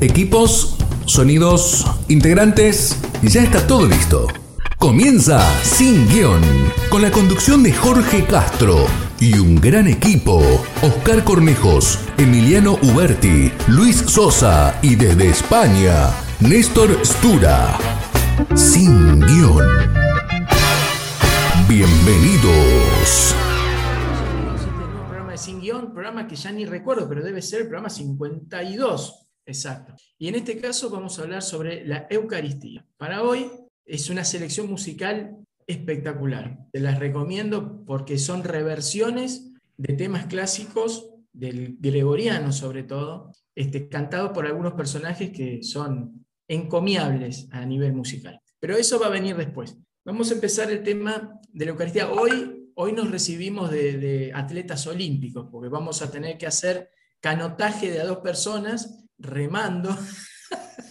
Equipos, sonidos, integrantes, ya está todo listo. Comienza Sin Guión, con la conducción de Jorge Castro y un gran equipo. Oscar Cornejos, Emiliano Uberti, Luis Sosa y desde España, Néstor Stura. Sin Guión. Bienvenidos. Este programa que ya ni recuerdo, pero debe ser el programa 52. Exacto. Y en este caso vamos a hablar sobre la Eucaristía. Para hoy es una selección musical espectacular. Te las recomiendo porque son reversiones de temas clásicos del gregoriano sobre todo, este, cantados por algunos personajes que son encomiables a nivel musical. Pero eso va a venir después. Vamos a empezar el tema de la Eucaristía. Hoy, hoy nos recibimos de, de atletas olímpicos, porque vamos a tener que hacer canotaje de a dos personas remando,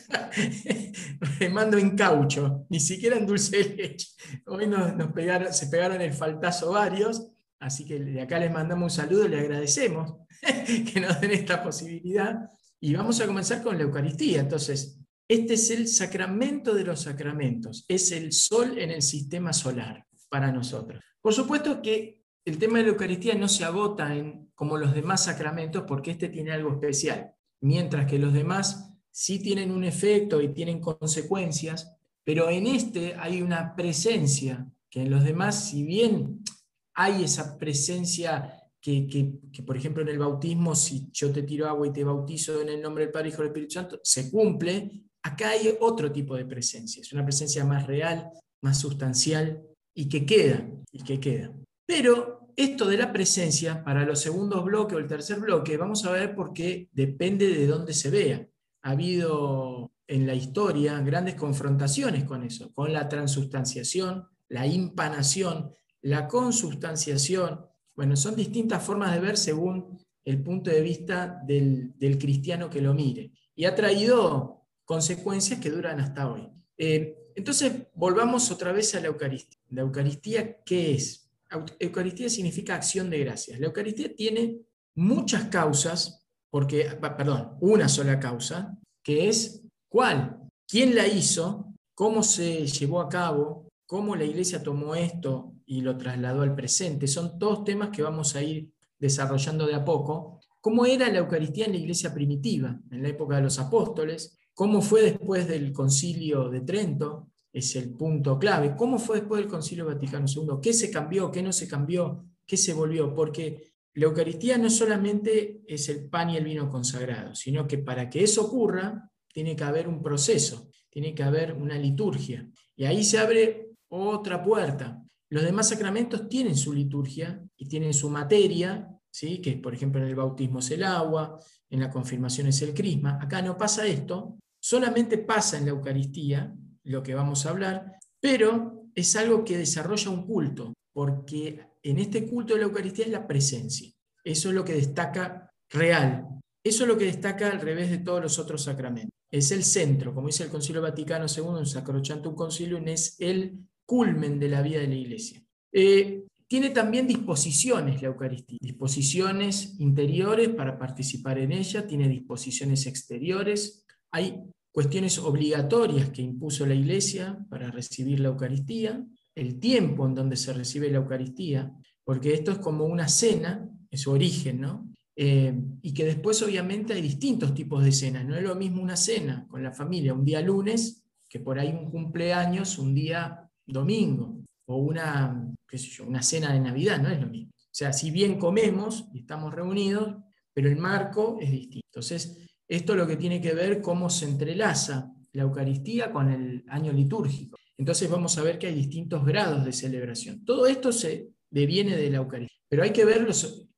remando en caucho, ni siquiera en dulce de leche. Hoy nos, pegaron, se pegaron el faltazo varios, así que de acá les mandamos un saludo, le agradecemos que nos den esta posibilidad. Y vamos a comenzar con la Eucaristía. Entonces, este es el sacramento de los sacramentos, es el sol en el sistema solar para nosotros. Por supuesto que el tema de la Eucaristía no se agota en, como los demás sacramentos porque este tiene algo especial mientras que los demás sí tienen un efecto y tienen consecuencias, pero en este hay una presencia que en los demás, si bien hay esa presencia que, por ejemplo, en el bautismo, si yo te tiro agua y te bautizo en el nombre del Padre, Hijo y del Espíritu Santo, se cumple, acá hay otro tipo de presencia, es una presencia más real, más sustancial y que queda, y que queda. Pero esto de la presencia, para los segundos bloques o el tercer bloque, vamos a ver por qué depende de dónde se vea. Ha habido en la historia grandes confrontaciones con eso, con la transustanciación, la impanación, la consustanciación. Bueno, son distintas formas de ver según el punto de vista del, cristiano que lo mire. Y ha traído consecuencias que duran hasta hoy. Eh, entonces, volvamos otra vez a la Eucaristía. ¿La Eucaristía qué es? Eucaristía significa acción de gracias. La Eucaristía tiene muchas causas, porque, perdón, una sola causa, que es cuál, quién la hizo, cómo se llevó a cabo, cómo la iglesia tomó esto y lo trasladó al presente. Son todos temas que vamos a ir desarrollando de a poco. ¿Cómo era la Eucaristía en la iglesia primitiva, en la época de los apóstoles? ¿Cómo fue después del concilio de Trento? Es el punto clave. ¿Cómo fue después del Concilio Vaticano II? ¿Qué se cambió? ¿Qué no se cambió? ¿Qué se volvió? Porque la Eucaristía no solamente es el pan y el vino consagrado, sino que para que eso ocurra, tiene que haber un proceso, tiene que haber una liturgia. Y ahí se abre otra puerta. Los demás sacramentos tienen su liturgia y tienen su materia, ¿sí? que por ejemplo en el bautismo es el agua, en la confirmación es el crisma. Acá no pasa esto, solamente pasa en la Eucaristía lo que vamos a hablar, pero es algo que desarrolla un culto, porque en este culto de la Eucaristía es la presencia. Eso es lo que destaca real. Eso es lo que destaca al revés de todos los otros sacramentos. Es el centro, como dice el Concilio Vaticano II, un sacrosanto un concilio, es el culmen de la vida de la Iglesia. Eh, tiene también disposiciones la Eucaristía, disposiciones interiores para participar en ella, tiene disposiciones exteriores, hay cuestiones obligatorias que impuso la Iglesia para recibir la Eucaristía, el tiempo en donde se recibe la Eucaristía, porque esto es como una cena, es su origen, ¿no? Eh, y que después obviamente hay distintos tipos de cenas, no es lo mismo una cena con la familia un día lunes que por ahí un cumpleaños un día domingo, o una, una cena de Navidad, no es lo mismo. O sea, si bien comemos y estamos reunidos, pero el marco es distinto. Entonces, esto lo que tiene que ver cómo se entrelaza la Eucaristía con el año litúrgico. Entonces vamos a ver que hay distintos grados de celebración. Todo esto se deviene de la Eucaristía, pero hay que ver,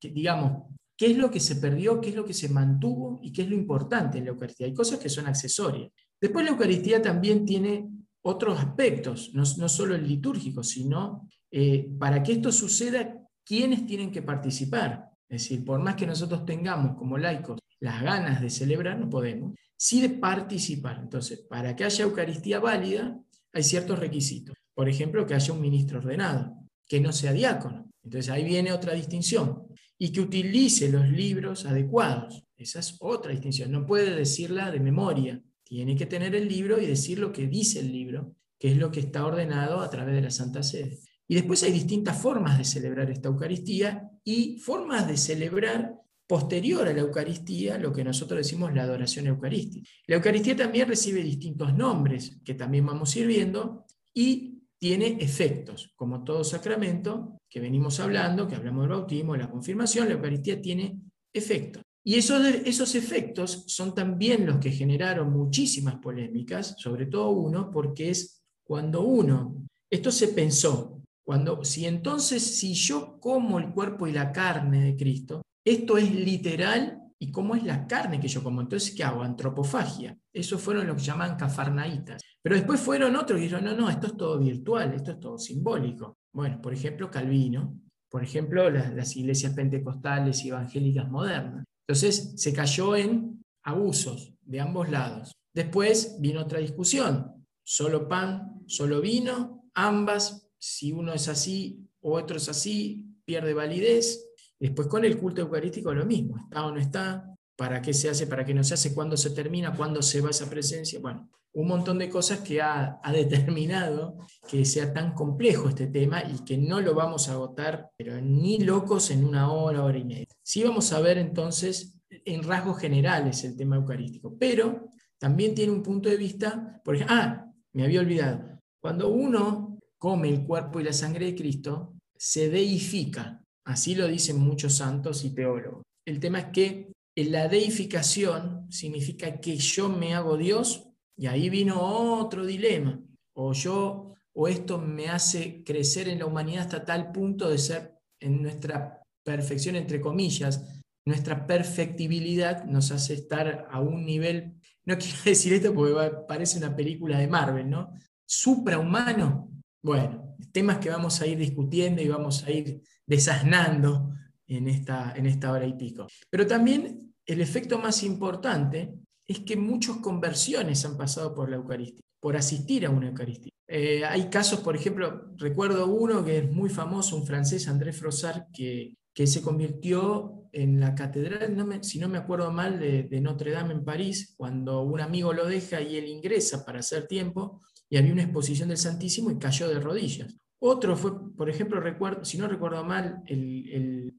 digamos, qué es lo que se perdió, qué es lo que se mantuvo y qué es lo importante en la Eucaristía. Hay cosas que son accesorias. Después la Eucaristía también tiene otros aspectos, no, solo el litúrgico, sino eh, para que esto suceda, ¿quiénes tienen que participar? Es decir, por más que nosotros tengamos como laicos las ganas de celebrar, no podemos, sí de participar. Entonces, para que haya Eucaristía válida, hay ciertos requisitos. Por ejemplo, que haya un ministro ordenado, que no sea diácono. Entonces ahí viene otra distinción. Y que utilice los libros adecuados. Esa es otra distinción. No puede decirla de memoria. Tiene que tener el libro y decir lo que dice el libro, que es lo que está ordenado a través de la Santa Sede. Y después hay distintas formas de celebrar esta Eucaristía y formas de celebrar posterior a la Eucaristía lo que nosotros decimos la adoración eucarística. La Eucaristía también recibe distintos nombres que también vamos a ir viendo y tiene efectos, como todo sacramento que venimos hablando, que hablamos del bautismo, de la confirmación, la Eucaristía tiene efectos. Y esos, esos efectos son también los que generaron muchísimas polémicas, sobre todo uno, porque es cuando uno, esto se pensó, cuando, si entonces, si yo como el cuerpo y la carne de Cristo, esto es literal y cómo es la carne que yo como. Entonces, ¿qué hago? Antropofagia. Esos fueron lo que llaman cafarnaitas. Pero después fueron otros que dijeron, no, no, esto es todo virtual, esto es todo simbólico. Bueno, por ejemplo, Calvino, por ejemplo, las, las iglesias pentecostales y evangélicas modernas. Entonces, se cayó en abusos de ambos lados. Después vino otra discusión, solo pan, solo vino, ambas, si uno es así o otro es así, pierde validez. Después con el culto eucarístico lo mismo, está o no está, para qué se hace, para qué no se hace, cuándo se termina, cuándo se va esa presencia. Bueno, un montón de cosas que ha, determinado que sea tan complejo este tema y que no lo vamos a agotar, pero ni locos en una hora, hora y media. Sí vamos a ver entonces en rasgos generales el tema eucarístico, pero también tiene un punto de vista, por ejemplo, ah, me había olvidado, cuando uno come el cuerpo y la sangre de Cristo, se deifica, así lo dicen muchos santos y teólogos. El tema es que la deificación significa que yo me hago Dios y ahí vino otro dilema. O yo, o esto me hace crecer en la humanidad hasta tal punto de ser en nuestra perfección, entre comillas, nuestra perfectibilidad nos hace estar a un nivel, no quiero decir esto porque parece una película de Marvel, ¿no? Suprahumano. Bueno, temas que vamos a ir discutiendo y vamos a ir desasnando en esta, en esta hora y pico. Pero también el efecto más importante es que muchas conversiones han pasado por la Eucaristía, por asistir a una Eucaristía. Eh, hay casos, por ejemplo, recuerdo uno que es muy famoso, un francés, André Frossard, que, que se convirtió en la catedral, si no me acuerdo mal, de, de, Notre Dame en París, cuando un amigo lo deja y él ingresa para hacer tiempo, y había una exposición del Santísimo y cayó de rodillas. Otro fue, por ejemplo, recuerdo, si no recuerdo mal, el,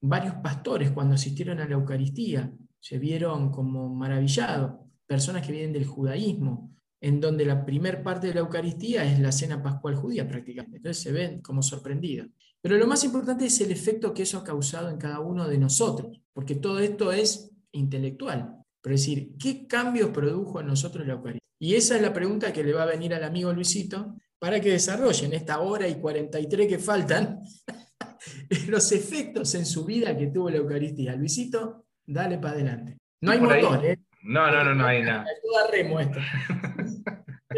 varios pastores cuando asistieron a la Eucaristía, se vieron como maravillados, personas que vienen del judaísmo, en donde la primer parte de la Eucaristía es la cena pascual judía prácticamente. Entonces se ven como sorprendidos. Pero lo más importante es el efecto que eso ha causado en cada uno de nosotros, porque todo esto es intelectual. Pero es decir, ¿qué cambios produjo en nosotros la Eucaristía? Y esa es la pregunta que le va a venir al amigo Luisito para que desarrollen esta hora y 43 que faltan los efectos en su vida que tuvo la Eucaristía. Luisito, Dale para adelante. No hay motor, ¿eh? No, no, no, no hay nada.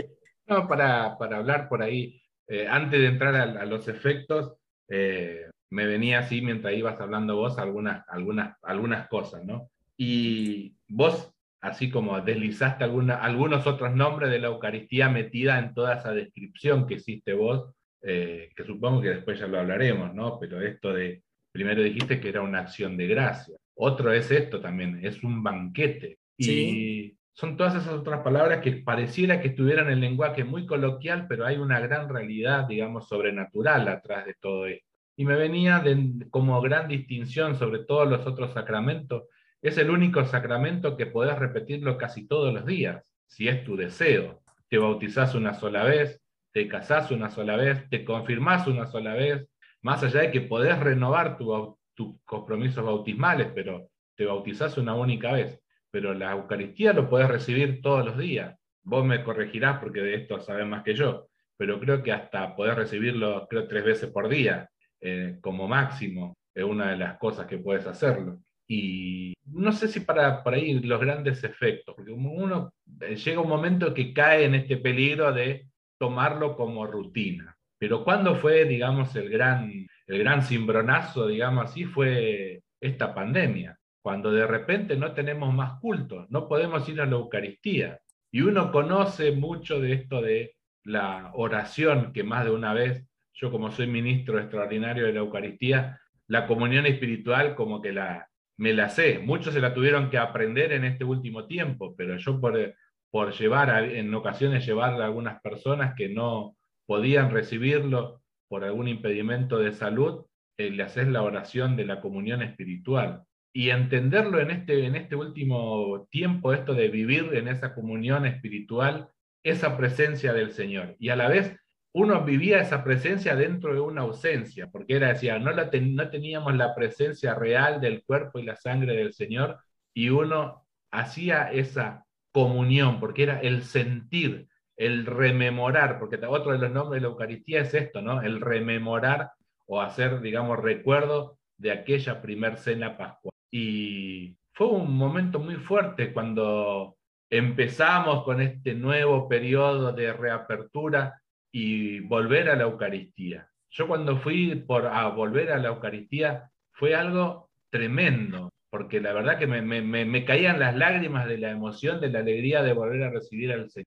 no, para, para, hablar por ahí, eh, antes de entrar a, los efectos, eh, me venía así mientras ibas hablando vos algunas, algunas, algunas cosas, ¿no? Y vos, así como deslizaste alguna, algunos otros nombres de la Eucaristía metida en toda esa descripción que hiciste vos, eh, que supongo que después ya lo hablaremos, ¿no? Pero esto de, primero dijiste que era una acción de gracia. Otro es esto también, es un banquete. Y son todas esas otras palabras que pareciera que estuvieran en el lenguaje muy coloquial, pero hay una gran realidad, digamos, sobrenatural atrás de todo esto. Y me venía como gran distinción sobre todos los otros sacramentos, es el único sacramento que podés repetirlo casi todos los días, si es tu deseo. Te bautizás una sola vez, te casás una sola vez, te confirmás una sola vez, más allá de que podés renovar tu, tus compromisos bautismales, pero te bautizás una única vez. Pero la Eucaristía lo puedes recibir todos los días. Vos me corregirás porque de esto sabes más que yo, pero creo que hasta podés recibirlo, tres veces por día, eh, como máximo, es una de las cosas que puedes hacerlo. Y no sé si para, para ahí los grandes efectos, porque uno eh, llega un momento que cae en este peligro de tomarlo como rutina. Pero ¿cuándo fue, digamos, el gran el gran cimbronazo, digamos así, fue esta pandemia, cuando de repente no tenemos más cultos, no podemos ir a la Eucaristía. Y uno conoce mucho de esto de la oración, que más de una vez, yo como soy ministro extraordinario de la Eucaristía, la comunión espiritual como que la, me la sé. Muchos se la tuvieron que aprender en este último tiempo, pero yo por, por llevar, en ocasiones llevarle a algunas personas que no podían recibirlo por algún impedimento de salud, eh, le haces la oración de la comunión espiritual. Y entenderlo en este, en este último tiempo, esto de vivir en esa comunión espiritual, esa presencia del Señor. Y a la vez uno vivía esa presencia dentro de una ausencia, porque era, decía, no, la no teníamos la presencia real del cuerpo y la sangre del Señor, y uno hacía esa comunión, porque era el sentir, el rememorar, porque otro de los nombres de la Eucaristía es esto, ¿no? El rememorar o hacer, digamos, recuerdo de aquella primer cena pascual. Y fue un momento muy fuerte cuando empezamos con este nuevo periodo de reapertura y volver a la Eucaristía. Yo cuando fui por, a volver a la Eucaristía fue algo tremendo, porque la verdad que me, me, me, caían las lágrimas de la emoción, de la alegría de volver a recibir al Señor.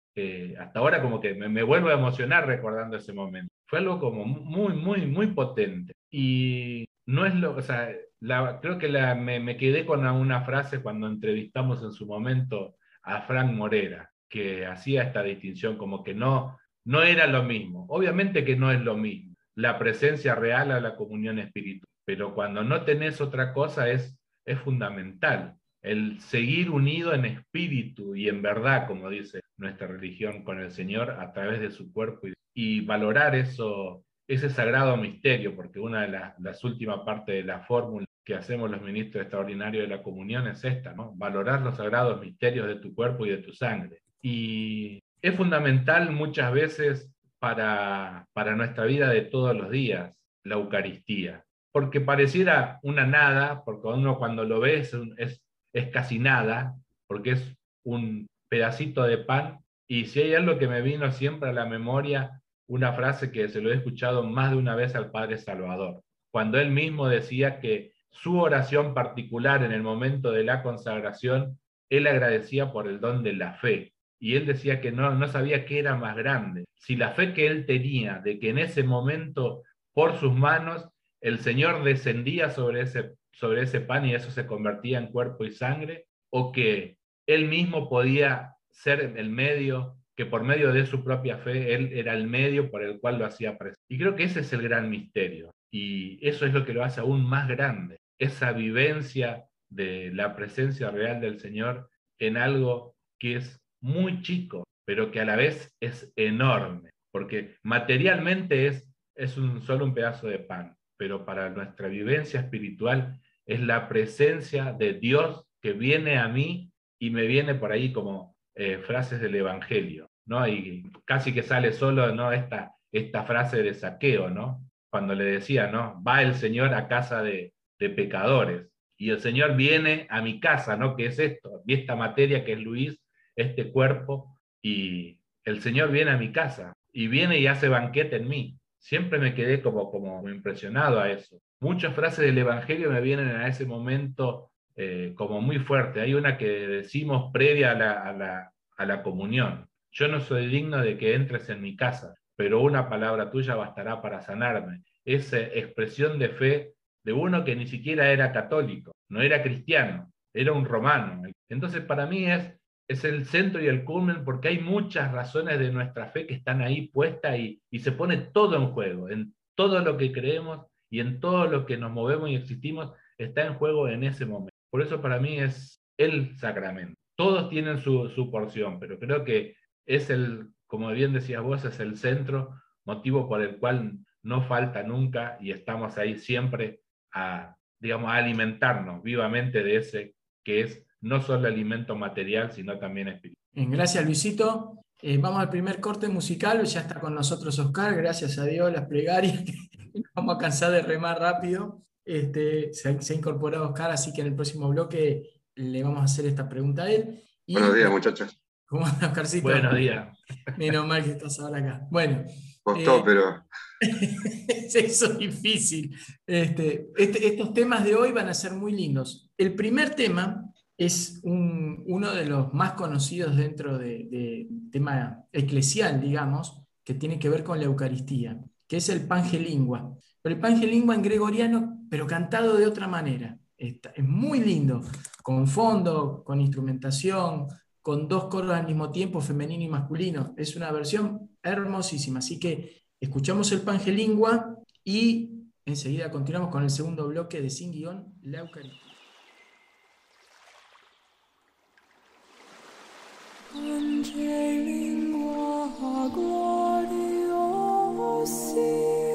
hasta ahora como que me, vuelvo a emocionar recordando ese momento. Fue algo como muy, muy, muy potente. Y no es lo, o sea, la, creo que la, me, quedé con una frase cuando entrevistamos en su momento a Frank Morera, que hacía esta distinción como que no, no era lo mismo. Obviamente que no es lo mismo la presencia real a la comunión espiritual, pero cuando no tenés otra cosa es, es fundamental. El seguir unido en espíritu y en verdad, como dice nuestra religión, con el Señor a través de su cuerpo y, valorar eso, ese sagrado misterio, porque una de las, últimas partes de la fórmula que hacemos los ministros extraordinarios de la comunión es esta, ¿no? Valorar los sagrados misterios de tu cuerpo y de tu sangre. Y es fundamental muchas veces para, para nuestra vida de todos los días, la Eucaristía, porque pareciera una nada, porque uno cuando lo ve es, es, casi nada, porque es un pedacito de pan, y si hay algo que me vino siempre a la memoria, una frase que se lo he escuchado más de una vez al Padre Salvador, cuando él mismo decía que su oración particular en el momento de la consagración, él agradecía por el don de la fe, y él decía que no, no sabía qué era más grande. Si la fe que él tenía de que en ese momento, por sus manos, el Señor descendía sobre ese, sobre ese pan y eso se convertía en cuerpo y sangre, o que él mismo podía ser el medio, que por medio de su propia fe, él era el medio por el cual lo hacía presente. Y creo que ese es el gran misterio. Y eso es lo que lo hace aún más grande, esa vivencia de la presencia real del Señor en algo que es muy chico, pero que a la vez es enorme, porque materialmente es, es un, solo un pedazo de pan, pero para nuestra vivencia espiritual es la presencia de Dios que viene a mí y me viene por ahí como eh, frases del Evangelio, ¿no? Y casi que sale solo, ¿no? Esta, esta frase de saqueo, ¿no? Cuando le decía, ¿no? Va el Señor a casa de, de pecadores y el Señor viene a mi casa, ¿no? Que es esto, y esta materia que es Luis, este cuerpo y el Señor viene a mi casa y viene y hace banquete en mí. Siempre me quedé como, como impresionado a eso. Muchas frases del Evangelio me vienen a ese momento eh, como muy fuerte. Hay una que decimos previa a la, a, la, a la comunión. Yo no soy digno de que entres en mi casa, pero una palabra tuya bastará para sanarme. Esa expresión de fe de uno que ni siquiera era católico, no era cristiano, era un romano. Entonces para mí es es el centro y el culmen porque hay muchas razones de nuestra fe que están ahí puestas y, y se pone todo en juego, en todo lo que creemos y en todo lo que nos movemos y existimos está en juego en ese momento. Por eso para mí es el sacramento. Todos tienen su, su porción, pero creo que es el, como bien decías vos, es el centro, motivo por el cual no falta nunca y estamos ahí siempre a, digamos, a alimentarnos vivamente de ese que es no solo alimento material, sino también espiritual. gracias Luisito. Eh, vamos al primer corte musical, ya está con nosotros Oscar, gracias a Dios, las plegarias, vamos a cansar de remar rápido. Este, se, ha incorporado Oscar, así que en el próximo bloque le vamos a hacer esta pregunta a él. Buenos días, muchachos. ¿Cómo andas, Oscarcito? Buenos días. Menos mal que estás ahora acá. Bueno. Costó, eh, pero. Eso es difícil. Este, este, estos temas de hoy van a ser muy lindos. El primer tema es uno de los más conocidos dentro del de tema eclesial, digamos, que tiene que ver con la Eucaristía, que es el Pangelingua. Pero el Pangelingua en gregoriano, pero cantado de otra manera. es muy lindo, con fondo, con instrumentación, con dos coros al mismo tiempo, femenino y masculino. Es una versión hermosísima. Así que escuchamos el Pangelingua y enseguida continuamos con el segundo bloque de Sin Guión, la Eucaristía. Angelin, qua gloria, oh, sì.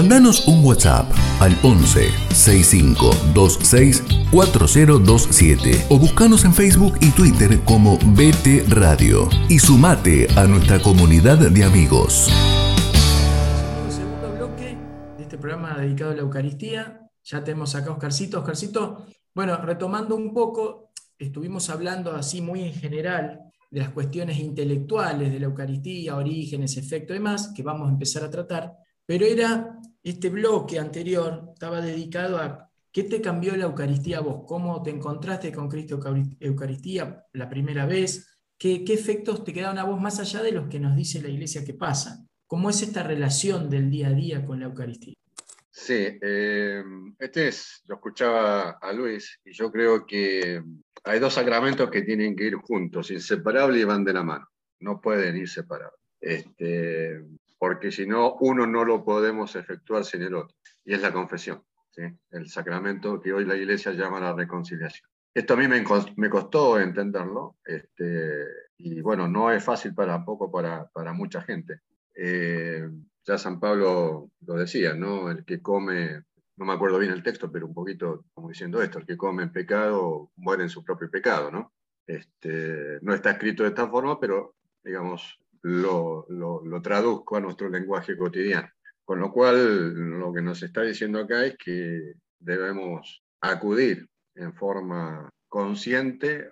Mandanos un WhatsApp al 11 6526 4027 o buscanos en Facebook y Twitter como BT Radio y sumate a nuestra comunidad de amigos. Segundo bloque de este programa dedicado a la Eucaristía. Ya tenemos acá Oscarcito. Oscarcito, bueno, retomando un poco, estuvimos hablando así muy en general de las cuestiones intelectuales de la Eucaristía, orígenes, efectos y demás, que vamos a empezar a tratar. Pero era este bloque anterior, estaba dedicado a qué te cambió la Eucaristía vos, cómo te encontraste con Cristo Eucaristía la primera vez, qué, efectos te quedaron a vos más allá de los que nos dice la Iglesia que pasa. ¿Cómo es esta relación del día a día con la Eucaristía? Sí, eh, este es, lo escuchaba a Luis, y yo creo que hay dos sacramentos que tienen que ir juntos, inseparables y van de la mano, no pueden ir separados. Este, porque si no, uno no lo podemos efectuar sin el otro, y es la confesión, el sacramento que hoy la Iglesia llama la reconciliación. Esto a mí me, costó entenderlo, este, y bueno, no es fácil para poco para, para mucha gente. Eh, ya San Pablo lo decía, ¿no? El que come, no me acuerdo bien el texto, pero un poquito como diciendo esto, el que come en pecado muere en su propio pecado, ¿no? Este, no está escrito de esta forma, pero digamos, lo, lo, traduzco a nuestro lenguaje cotidiano. Con lo cual, lo que nos está diciendo acá es que debemos acudir en forma consciente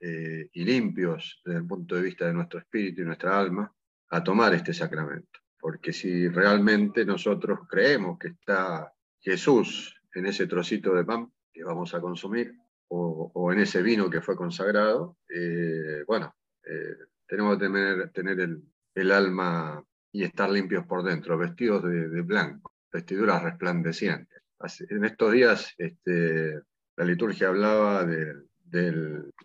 eh, y limpios desde el punto de vista de nuestro espíritu y nuestra alma a tomar este sacramento. Porque si realmente nosotros creemos que está Jesús en ese trocito de pan que vamos a consumir o, en ese vino que fue consagrado, eh, bueno, eh, tenemos que tener, el, alma y estar limpios por dentro, vestidos de, blanco, vestiduras resplandecientes. En estos días este, la liturgia hablaba de,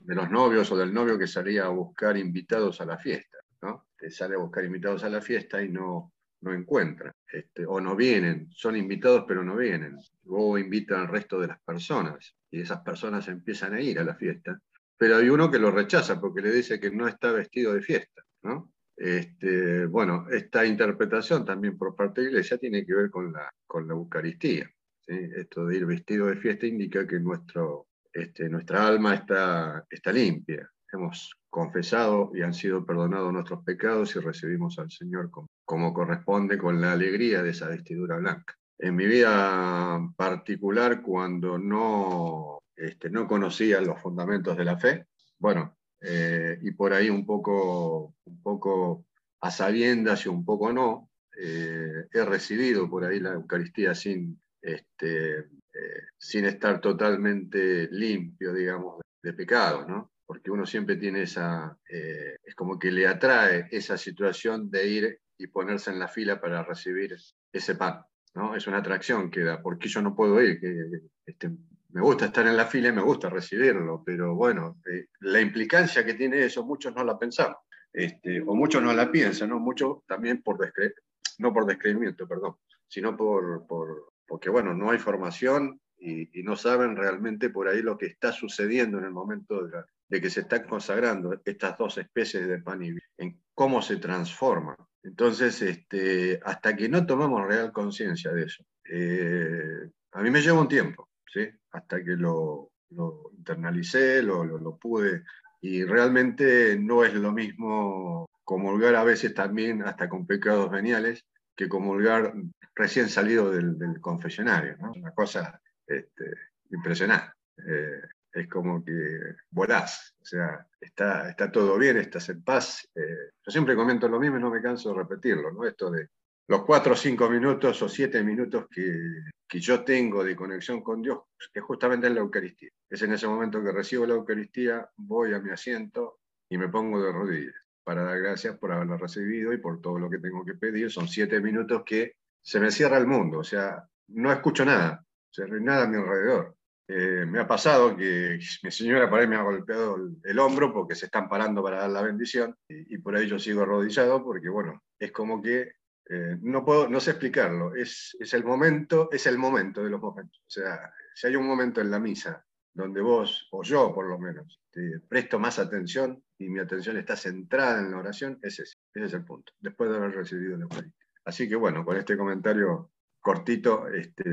los novios o del novio que salía a buscar invitados a la fiesta, ¿no? Que sale a buscar invitados a la fiesta y no, no encuentra, este, o no vienen, son invitados pero no vienen. Luego invitan al resto de las personas y esas personas empiezan a ir a la fiesta pero hay uno que lo rechaza porque le dice que no está vestido de fiesta. ¿no? Este, bueno, esta interpretación también por parte de la Iglesia tiene que ver con la, con la Eucaristía. Esto de ir vestido de fiesta indica que nuestro, este, nuestra alma está, está limpia. Hemos confesado y han sido perdonados nuestros pecados y recibimos al Señor como, como corresponde con la alegría de esa vestidura blanca. En mi vida particular, cuando no este, no conocía los fundamentos de la fe. Bueno, eh, y por ahí un poco, un poco a sabiendas y un poco no, eh, he recibido por ahí la Eucaristía sin, este, eh, sin estar totalmente limpio, digamos, de, pecado, ¿no? Porque uno siempre tiene esa, es como que le atrae esa situación de ir y ponerse en la fila para recibir ese pan, ¿no? Es una atracción que da, porque yo no puedo ir, que, este, me gusta estar en la fila y me gusta recibirlo, pero bueno, eh, la implicancia que tiene eso, muchos no la pensamos, este, o muchos no la piensan, ¿no? muchos también por no por descreimiento, perdón, sino por, por, porque bueno, no hay formación y, no saben realmente por ahí lo que está sucediendo en el momento de, que se están consagrando estas dos especies de pan y en cómo se transforman. Entonces, este, hasta que no tomamos real conciencia de eso, eh, a mí me lleva un tiempo, ¿sí? hasta que lo, internalicé, lo, lo, pude, y realmente no es lo mismo comulgar a veces también hasta con pecados veniales que comulgar recién salido del, confesionario, ¿no? Una cosa este, impresionante. Eh, es como que volás, o sea, está, está todo bien, estás en paz. Eh, yo siempre comento lo mismo y no me canso de repetirlo, ¿no? Esto de los cuatro o cinco minutos o siete minutos que, que yo tengo de conexión con Dios es justamente en la Eucaristía. Es en ese momento que recibo la Eucaristía, voy a mi asiento y me pongo de rodillas para dar gracias por haberla recibido y por todo lo que tengo que pedir. Son siete minutos que se me cierra el mundo, o sea, no escucho nada, o sea, nada a mi alrededor. Eh, me ha pasado que mi señora por ahí me ha golpeado el, hombro porque se están parando para dar la bendición y, y, por ahí yo sigo arrodillado porque, bueno, es como que eh, no, puedo, no sé explicarlo, es, es, el momento, es el momento de los momentos. O sea, si hay un momento en la misa donde vos, o yo por lo menos, te presto más atención y mi atención está centrada en la oración, es ese. Ese es el punto, después de haber recibido la Eucaristía. Así que bueno, con este comentario cortito, este,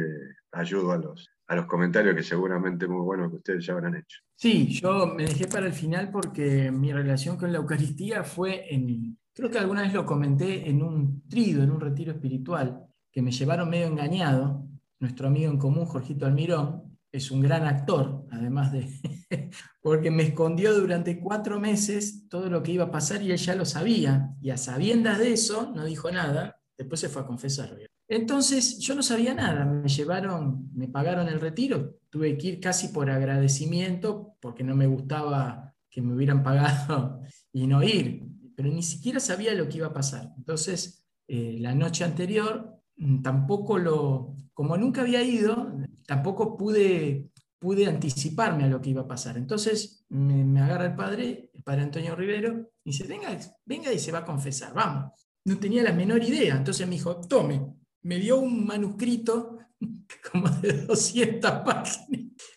ayudo a los, a los comentarios que seguramente muy buenos que ustedes ya habrán hecho. Sí, yo me dejé para el final porque mi relación con la Eucaristía fue en, creo que alguna vez lo comenté en un trido, en un retiro espiritual, que me llevaron medio engañado. Nuestro amigo en común, Jorgito Almirón, es un gran actor, además de, porque me escondió durante cuatro meses todo lo que iba a pasar y él ya lo sabía, y a sabiendas de eso no dijo nada, después se fue a confesar. Entonces yo no sabía nada, me llevaron, me pagaron el retiro, tuve que ir casi por agradecimiento porque no me gustaba que me hubieran pagado y no ir, pero ni siquiera sabía lo que iba a pasar. Entonces, eh, la noche anterior mm, tampoco lo, como nunca había ido, tampoco pude, pude anticiparme a lo que iba a pasar. Entonces me, agarra el padre, el padre Antonio Rivero, y dice, venga, venga y se va a confesar, vamos. No tenía la menor idea, entonces me dijo, tome, me dio un manuscrito como de 200 páginas.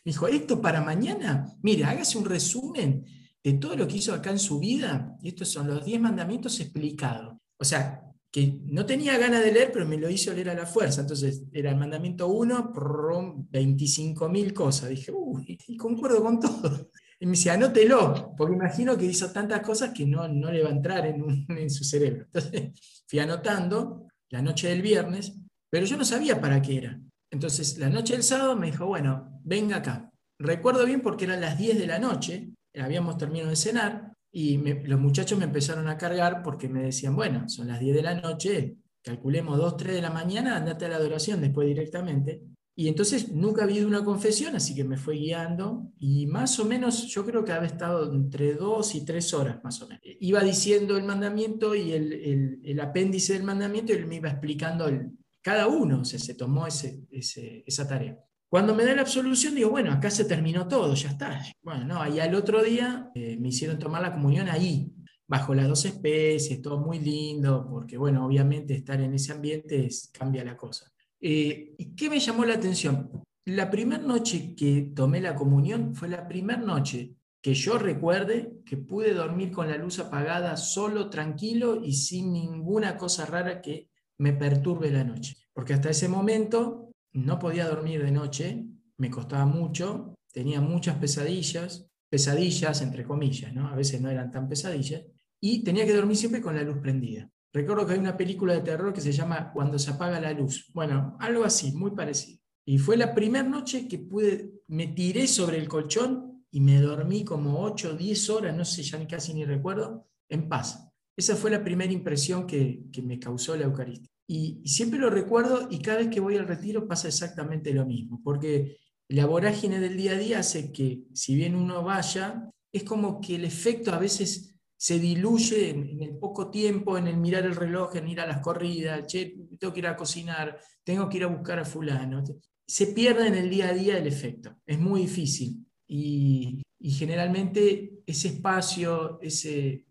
Me dijo, esto para mañana, mire, hágase un resumen de todo lo que hizo acá en su vida, y estos son los 10 mandamientos explicados. O sea, que no tenía ganas de leer, pero me lo hizo leer a la fuerza. Entonces, era el mandamiento 1, 25.000 cosas. Dije, uy, y concuerdo con todo. Y me dice, anótelo, porque imagino que hizo tantas cosas que no, no le va a entrar en, en su cerebro. Entonces, fui anotando, la noche del viernes, pero yo no sabía para qué era. Entonces, la noche del sábado me dijo, bueno, venga acá. Recuerdo bien porque eran las 10 de la noche, habíamos terminado de cenar, y los muchachos me empezaron a cargar porque me decían, bueno, son las 10 de la noche, calculemos 2, 3 de la mañana, andate a la adoración después directamente. Y entonces nunca había ido una confesión, así que me fue guiando y más o menos yo creo que había estado entre dos y tres horas más o menos. Iba diciendo el mandamiento y el, el, apéndice del mandamiento y él me iba explicando el, cada uno, se tomó ese, esa tarea. Cuando me da la absolución digo, bueno, acá se terminó todo, ya está. Bueno, no, y al otro día eh, me hicieron tomar la comunión ahí, bajo las dos especies, todo muy lindo, porque bueno, obviamente estar en ese ambiente cambia la cosa. Eh, ¿Y qué me llamó la atención? La primera noche que tomé la comunión fue la primera noche que yo recuerde que pude dormir con la luz apagada, solo, tranquilo y sin ninguna cosa rara que me perturbe la noche. Porque hasta ese momento no podía dormir de noche, me costaba mucho, tenía muchas pesadillas, pesadillas entre comillas, ¿no? a veces no eran tan pesadillas, y tenía que dormir siempre con la luz prendida. Recuerdo que hay una película de terror que se llama Cuando se apaga la luz. Bueno, algo así, muy parecido. Y fue la primera noche que pude, me tiré sobre el colchón y me dormí como 8 o 10 horas, no sé, ya casi ni recuerdo, en paz. Esa fue la primera impresión que, me causó la Eucaristía. Y, siempre lo recuerdo y cada vez que voy al retiro pasa exactamente lo mismo, porque la vorágine del día a día hace que si bien uno vaya, es como que el efecto a veces se diluye en, el poco tiempo, en el mirar el reloj, en ir a las corridas, che, tengo que ir a cocinar, tengo que ir a buscar a fulano. Se pierde en el día a día el efecto, es muy difícil. Y, generalmente ese espacio, ese,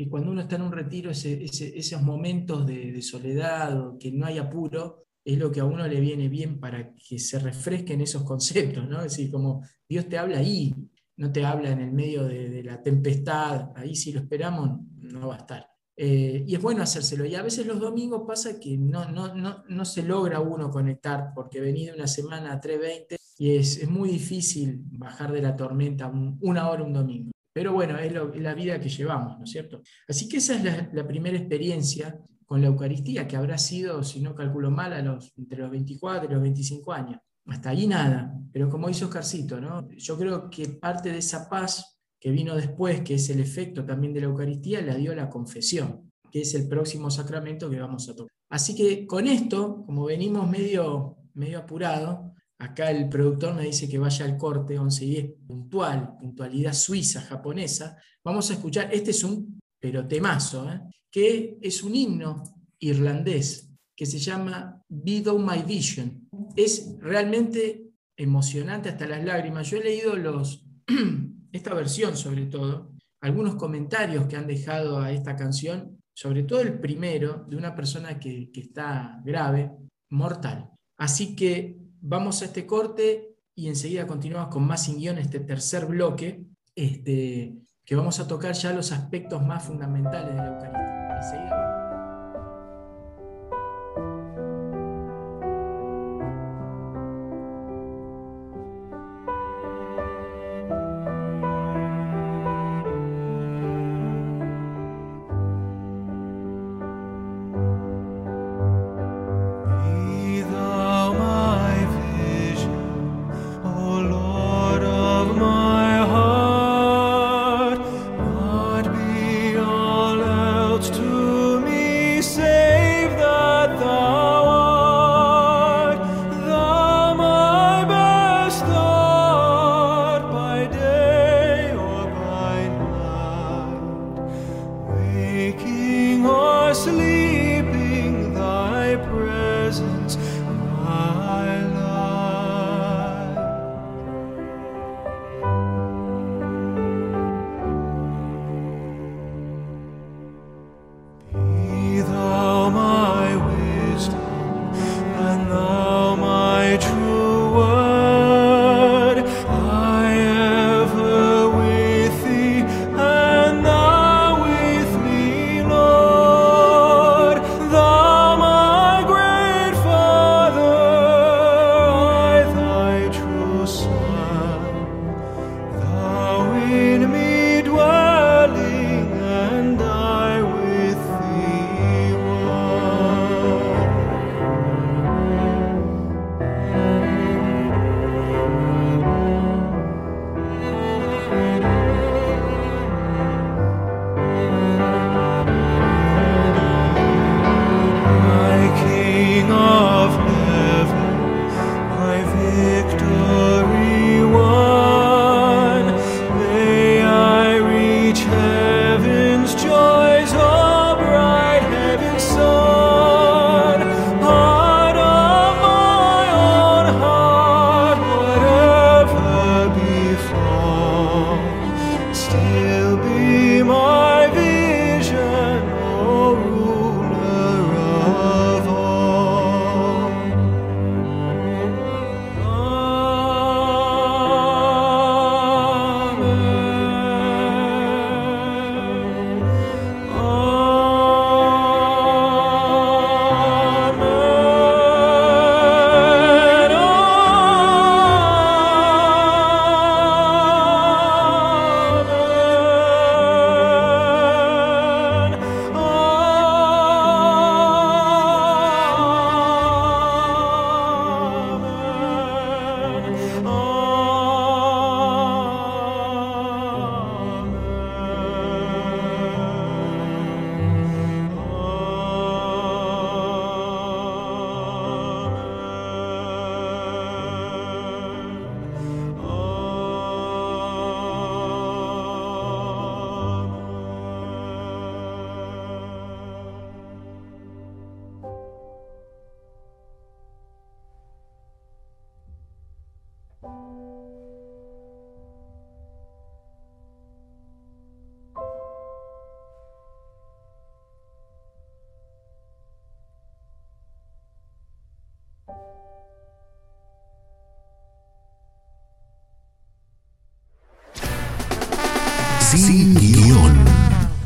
y cuando uno está en un retiro, esos momentos de, soledad o que no hay apuro, es lo que a uno le viene bien para que se refresquen esos conceptos, ¿no? Es decir, como Dios te habla ahí, no te habla en el medio de, la tempestad, ahí si lo esperamos no va a estar. Eh, y es bueno hacérselo. Y a veces los domingos pasa que no, no, no, no se logra uno conectar porque venís de una semana a 3.20 y es, muy difícil bajar de la tormenta una hora un domingo. Pero bueno, es, la vida que llevamos, ¿no es cierto? Así que esa es la, primera experiencia con la Eucaristía, que habrá sido, si no calculo mal, los, entre los 24 y los 25 años. Hasta ahí nada, pero como hizo Oscarcito, ¿no? yo creo que parte de esa paz que vino después, que es el efecto también de la Eucaristía, la dio la confesión, que es el próximo sacramento que vamos a tocar. Así que con esto, como venimos medio, medio apurado, acá el productor me dice que vaya al corte 11 y 10, puntual, puntualidad suiza, japonesa, vamos a escuchar, este es un pero temazo, ¿eh? que es un himno irlandés que se llama Thou My Vision. Es realmente emocionante hasta las lágrimas. Yo he leído los, esta versión sobre todo, algunos comentarios que han dejado a esta canción, sobre todo el primero, de una persona que, está grave, mortal. Así que vamos a este corte y enseguida continuamos con más sin guion, este tercer bloque, este, que vamos a tocar ya los aspectos más fundamentales de la Eucaristía. Sin guion.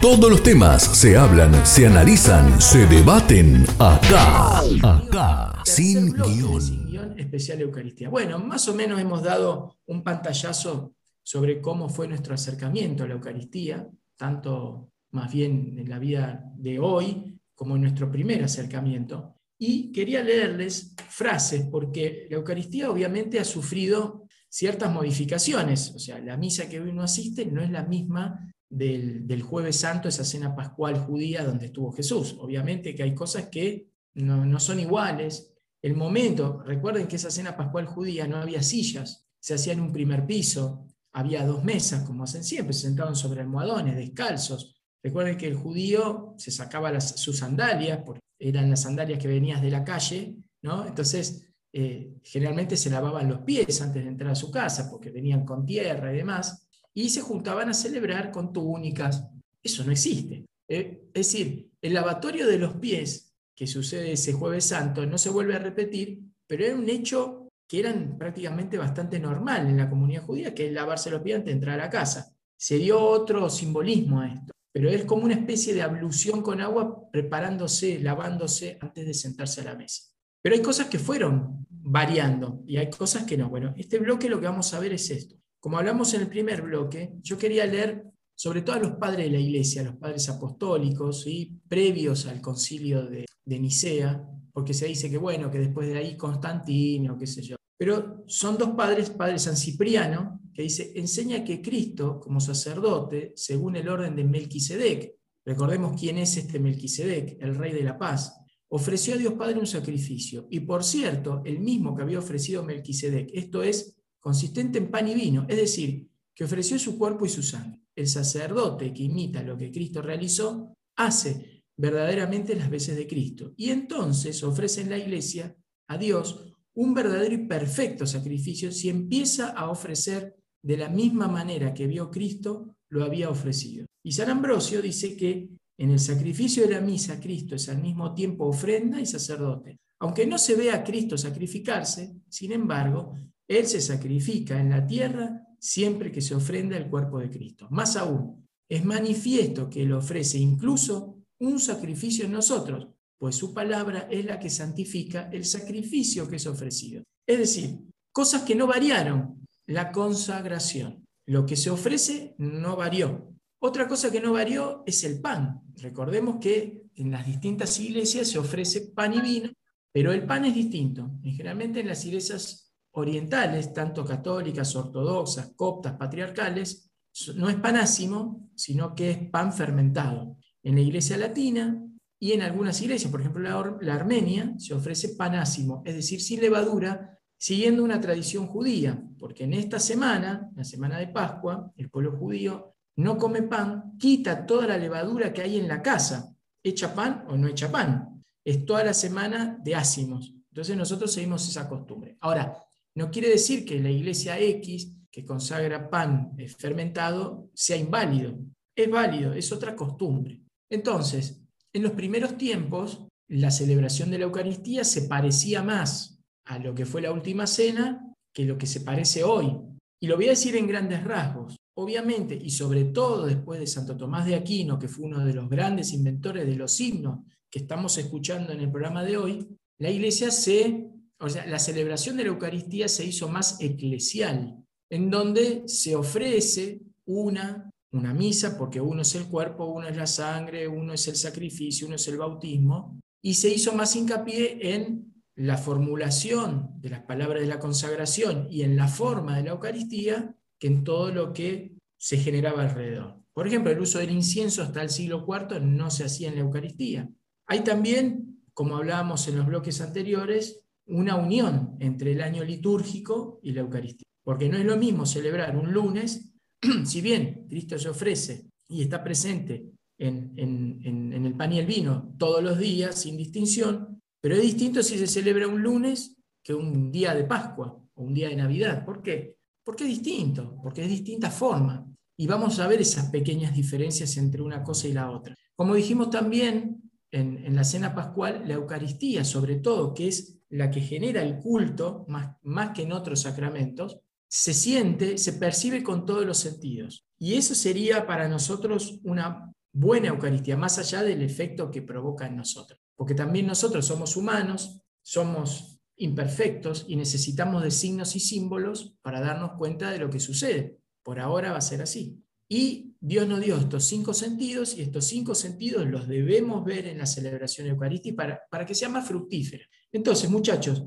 Todos los temas se hablan, se analizan, se debaten acá. Acá. Sin guion. Sin guion especial Eucaristía. Bueno, más o menos hemos dado un pantallazo sobre cómo fue nuestro acercamiento a la Eucaristía, tanto más bien en la vida de hoy como en nuestro primer acercamiento. Y quería leerles frases porque la Eucaristía obviamente ha sufrido ciertas modificaciones. O sea, la misa que hoy uno asiste no es la misma del, jueves santo, esa cena pascual judía donde estuvo Jesús. Obviamente que hay cosas que no, no son iguales. El momento, recuerden que esa cena pascual judía no había sillas, se hacía en un primer piso, había dos mesas, como hacen siempre, se sentaban sobre almohadones, descalzos. Recuerden que el judío se sacaba sus sandalias, porque eran las sandalias que venías de la calle, ¿no? Entonces eh, generalmente se lavaban los pies antes de entrar a su casa porque venían con tierra y demás, y se juntaban a celebrar con túnicas. Eso no existe. Eh, es decir, el lavatorio de los pies que sucede ese jueves santo no se vuelve a repetir, pero era un hecho que era prácticamente bastante normal en la comunidad judía, que es lavarse los pies antes de entrar a la casa. Se dio otro simbolismo a esto. pero es como una especie de ablución con agua, preparándose, lavándose antes de sentarse a la mesa. Pero hay cosas que fueron variando y hay cosas que no. Bueno, este bloque lo que vamos a ver es esto. Como hablamos en el primer bloque, yo quería leer sobre todo a los padres de la iglesia, los padres apostólicos, y previos al concilio de, de Nicea, porque se dice que bueno, que después de ahí Constantino, qué sé yo. Pero son dos padres, padre San Cipriano, que dice, enseña que Cristo, como sacerdote, según el orden de Melquisedec, recordemos quién es este Melquisedec, el rey de la paz, ofreció a Dios Padre un sacrificio. Y por cierto, el mismo que había ofrecido Melquisedec, esto es consistente en pan y vino, es decir, que ofreció su cuerpo y su sangre. El sacerdote que imita lo que Cristo realizó, hace verdaderamente las veces de Cristo. Y entonces ofrece en la iglesia a Dios un verdadero y perfecto sacrificio si empieza a ofrecer de la misma manera que vio Cristo lo había ofrecido. Y San Ambrosio dice que en el sacrificio de la misa Cristo es al mismo tiempo ofrenda y sacerdote. Aunque no se vea a Cristo sacrificarse, sin embargo, Él se sacrifica en la tierra siempre que se ofrenda el cuerpo de Cristo. Más aún, es manifiesto que Él ofrece incluso un sacrificio en nosotros, pues su palabra es la que santifica el sacrificio que es ofrecido. Es decir, cosas que no variaron, la consagración. Lo que se ofrece no varió. Otra cosa que no varió es el pan. Recordemos que en las distintas iglesias se ofrece pan y vino, pero el pan es distinto. generalmente en las iglesias orientales, tanto católicas, ortodoxas, coptas, patriarcales, no es panásimo, sino que es pan fermentado. En la iglesia latina y en algunas iglesias, por ejemplo la, la armenia, se ofrece panásimo, es decir, sin levadura, siguiendo una tradición judía, porque en esta semana, la semana de Pascua, el pueblo judío no come pan, quita toda la levadura que hay en la casa, echa pan o no echa pan. Es toda la semana de ácimos. Entonces nosotros seguimos esa costumbre. Ahora, no quiere decir que la iglesia X, que consagra pan fermentado, sea inválido. Es válido, es otra costumbre. Entonces, en los primeros tiempos, la celebración de la Eucaristía se parecía más a lo que fue la última cena que lo que se parece hoy. Y lo voy a decir en grandes rasgos. Obviamente, y sobre todo después de Santo Tomás de Aquino, que fue uno de los grandes inventores de los himnos que estamos escuchando en el programa de hoy, la iglesia se, o sea, la celebración de la Eucaristía se hizo más eclesial, en donde se ofrece una, una misa, porque uno es el cuerpo, uno es la sangre, uno es el sacrificio, uno es el bautismo, y se hizo más hincapié en la formulación de las palabras de la consagración y en la forma de la Eucaristía que en todo lo que se generaba alrededor. Por ejemplo, el uso del incienso hasta el siglo IV no se hacía en la Eucaristía. Hay también, como hablábamos en los bloques anteriores, una unión entre el año litúrgico y la Eucaristía. Porque no es lo mismo celebrar un lunes, si bien Cristo se ofrece y está presente en, en el pan y el vino todos los días, sin distinción, pero es distinto si se celebra un lunes que un día de Pascua o un día de Navidad. ¿Por qué? Porque es distinto, porque es distinta forma. Y vamos a ver esas pequeñas diferencias entre una cosa y la otra. Como dijimos también en, la cena pascual, la Eucaristía, sobre todo, que es la que genera el culto, más, más que en otros sacramentos, se siente, se percibe con todos los sentidos. Y eso sería para nosotros una buena Eucaristía, más allá del efecto que provoca en nosotros porque también nosotros somos humanos, somos imperfectos y necesitamos de signos y símbolos para darnos cuenta de lo que sucede. Por ahora va a ser así. Y Dios nos dio estos cinco sentidos y estos cinco sentidos los debemos ver en la celebración eucarística para, para que sea más fructífera. Entonces, muchachos,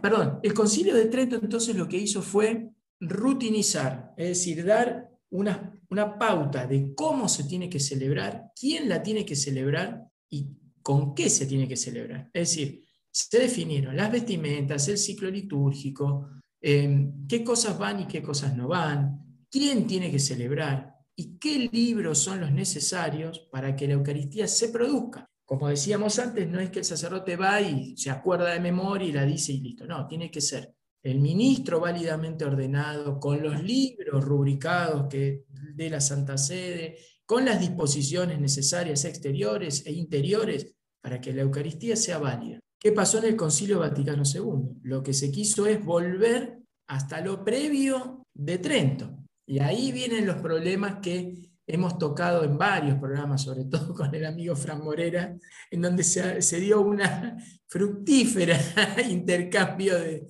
perdón, el concilio de Trento entonces lo que hizo fue rutinizar, es decir, dar una, una pauta de cómo se tiene que celebrar, quién la tiene que celebrar y con qué se tiene que celebrar. Es decir, se definieron las vestimentas, el ciclo litúrgico, em, qué cosas van y qué cosas no van, quién tiene que celebrar y qué libros son los necesarios para que la Eucaristía se produzca. Como decíamos antes, no es que el sacerdote va y se acuerda de memoria y la dice y listo. No, tiene que ser el ministro válidamente ordenado, con los libros rubricados que, de la Santa Sede, con las disposiciones necesarias exteriores e interiores para que la Eucaristía sea válida. ¿Qué pasó en el Concilio Vaticano II? Lo que se quiso es volver hasta lo previo de Trento. Y ahí vienen los problemas que hemos tocado en varios programas, sobre todo con el amigo Fran Morera, en donde se, dio una fructífera intercambio de,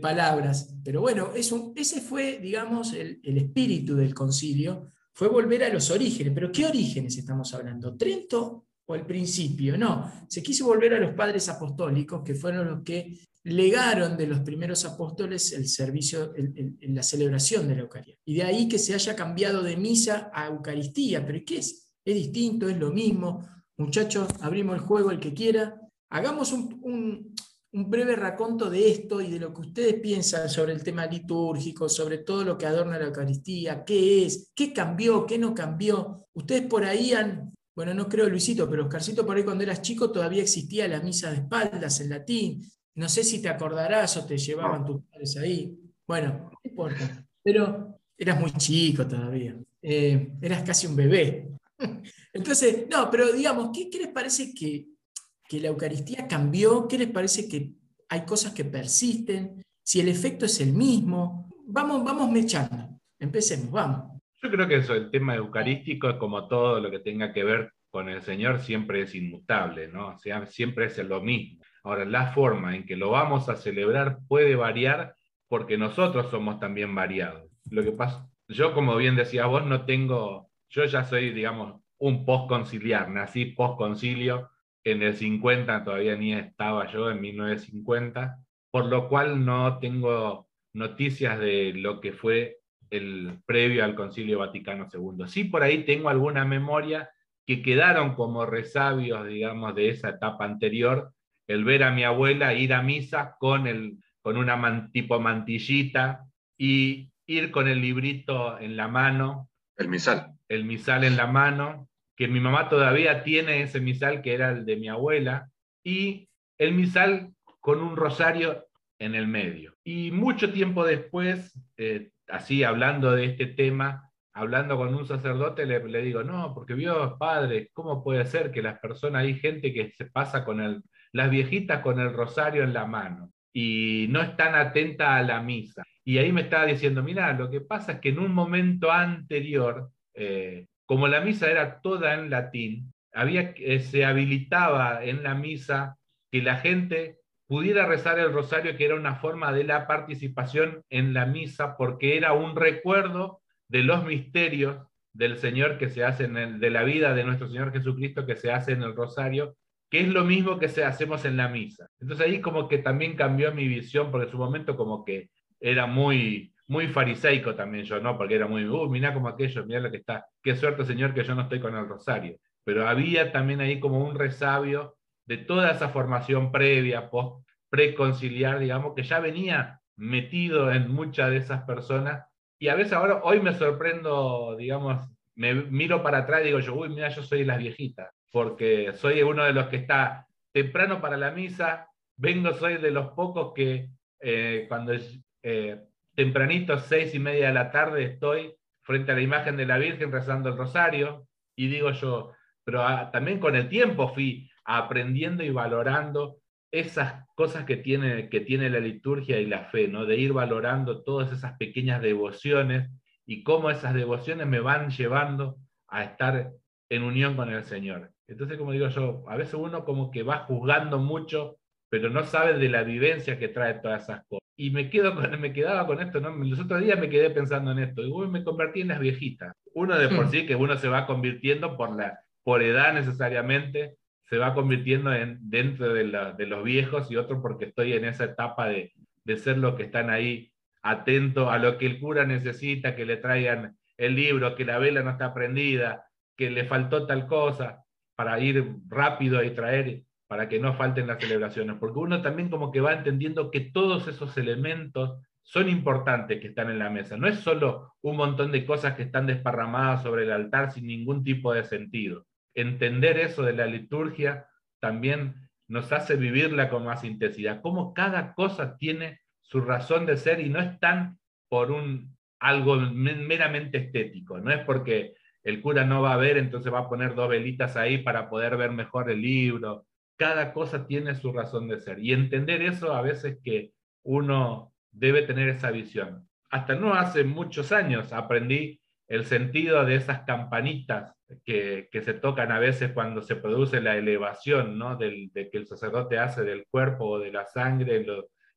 palabras. Pero bueno, ese fue, digamos, el, el espíritu del concilio, fue volver a los orígenes. ¿Pero qué orígenes estamos hablando? ¿Trento o el principio? No, se quiso volver a los padres apostólicos, que fueron los que legaron de los primeros apóstoles el servicio, la celebración de la Eucaristía. Y de ahí que se haya cambiado de misa a Eucaristía. ¿Pero qué es? Es distinto, es lo mismo. Muchachos, abrimos el juego el que quiera. Hagamos un, un breve raconto de esto y de lo que ustedes piensan sobre el tema litúrgico, sobre todo lo que adorna la Eucaristía, qué es, qué cambió, qué no cambió. Ustedes por ahí han, bueno, no creo Luisito, pero Oscarcito por ahí cuando eras chico todavía existía la misa de espaldas en latín. No sé si te acordarás o te llevaban tus padres ahí. Bueno, no importa. Pero eras muy chico todavía. Eh, eras casi un bebé. Entonces, no, pero digamos, ¿qué, les parece que, que, la Eucaristía cambió? ¿Qué les parece que hay cosas que persisten? Si el efecto es el mismo. Vamos, vamos mechando. Empecemos, vamos. Yo creo que eso, el tema eucarístico, como todo lo que tenga que ver con el Señor, siempre es inmutable, ¿no? O sea, siempre es lo mismo. Ahora, la forma en que lo vamos a celebrar puede variar porque nosotros somos también variados. Lo que pasa, yo como bien decía vos, no tengo, yo ya soy, digamos, un post-conciliar, nací post-concilio, en el 50 todavía ni estaba yo, en 1950, por lo cual no tengo noticias de lo que fue el previo al Concilio Vaticano II. Sí, por ahí tengo alguna memoria que quedaron como resabios, digamos, de esa etapa anterior, el ver a mi abuela ir a misa con, el, con una tipo mantillita y ir con el librito en la mano. El misal. El misal en la mano, que mi mamá todavía tiene ese misal que era el de mi abuela, y el misal con un rosario en el medio. Y mucho tiempo después, eh, así hablando de este tema, hablando con un sacerdote, le, digo, no, porque vio, padre, ¿cómo puede ser que las personas, hay gente que se pasa con el, las viejitas con el rosario en la mano y no están atentas a la misa. Y ahí me estaba diciendo, mira, lo que pasa es que en un momento anterior, eh, como la misa era toda en latín, había, eh, se habilitaba en la misa que la gente pudiera rezar el rosario, que era una forma de la participación en la misa, porque era un recuerdo de los misterios del Señor que se hacen, de la vida de nuestro Señor Jesucristo que se hace en el rosario, que es lo mismo que se, hacemos en la misa. Entonces ahí como que también cambió mi visión, porque en su momento como que era muy, muy fariseico también yo, ¿no? Porque era muy, uh, mira como aquello, mira lo que está, qué suerte Señor que yo no estoy con el rosario. Pero había también ahí como un resabio de toda esa formación previa, post, preconciliar, digamos, que ya venía metido en muchas de esas personas. Y a veces ahora, hoy me sorprendo, digamos, me miro para atrás y digo yo, uy, mira, yo soy la viejita porque soy uno de los que está temprano para la misa, vengo, soy de los pocos que eh, cuando eh, tempranito, seis y media de la tarde, estoy frente a la imagen de la Virgen rezando el rosario, y digo yo, pero ah, también con el tiempo fui aprendiendo y valorando esas cosas que tiene, que tiene la liturgia y la fe, ¿no? de ir valorando todas esas pequeñas devociones y cómo esas devociones me van llevando a estar en unión con el Señor. Entonces, como digo yo, a veces uno como que va juzgando mucho, pero no sabe de la vivencia que trae todas esas cosas. Y me, quedo me quedaba con esto, ¿no? los otros días me quedé pensando en esto, y me convertí en las viejitas. Uno de por hmm. sí que uno se va convirtiendo por, la, por edad necesariamente, se va convirtiendo en, dentro de, de los viejos y otro porque estoy en esa etapa de, de ser los que están ahí atentos a lo que el cura necesita, que le traigan el libro, que la vela no está prendida, que le faltó tal cosa para ir rápido y traer, para que no falten las celebraciones, porque uno también como que va entendiendo que todos esos elementos son importantes que están en la mesa. No es solo un montón de cosas que están desparramadas sobre el altar sin ningún tipo de sentido. Entender eso de la liturgia también nos hace vivirla con más intensidad. Cómo cada cosa tiene su razón de ser y no es tan por un algo meramente estético. No es porque el cura no va a ver, entonces va a poner dos velitas ahí para poder ver mejor el libro. Cada cosa tiene su razón de ser. Y entender eso a veces que uno debe tener esa visión. Hasta no hace muchos años aprendí el sentido de esas campanitas que, se tocan a veces cuando se produce la elevación, ¿no? Del, de que el sacerdote hace del cuerpo o de la sangre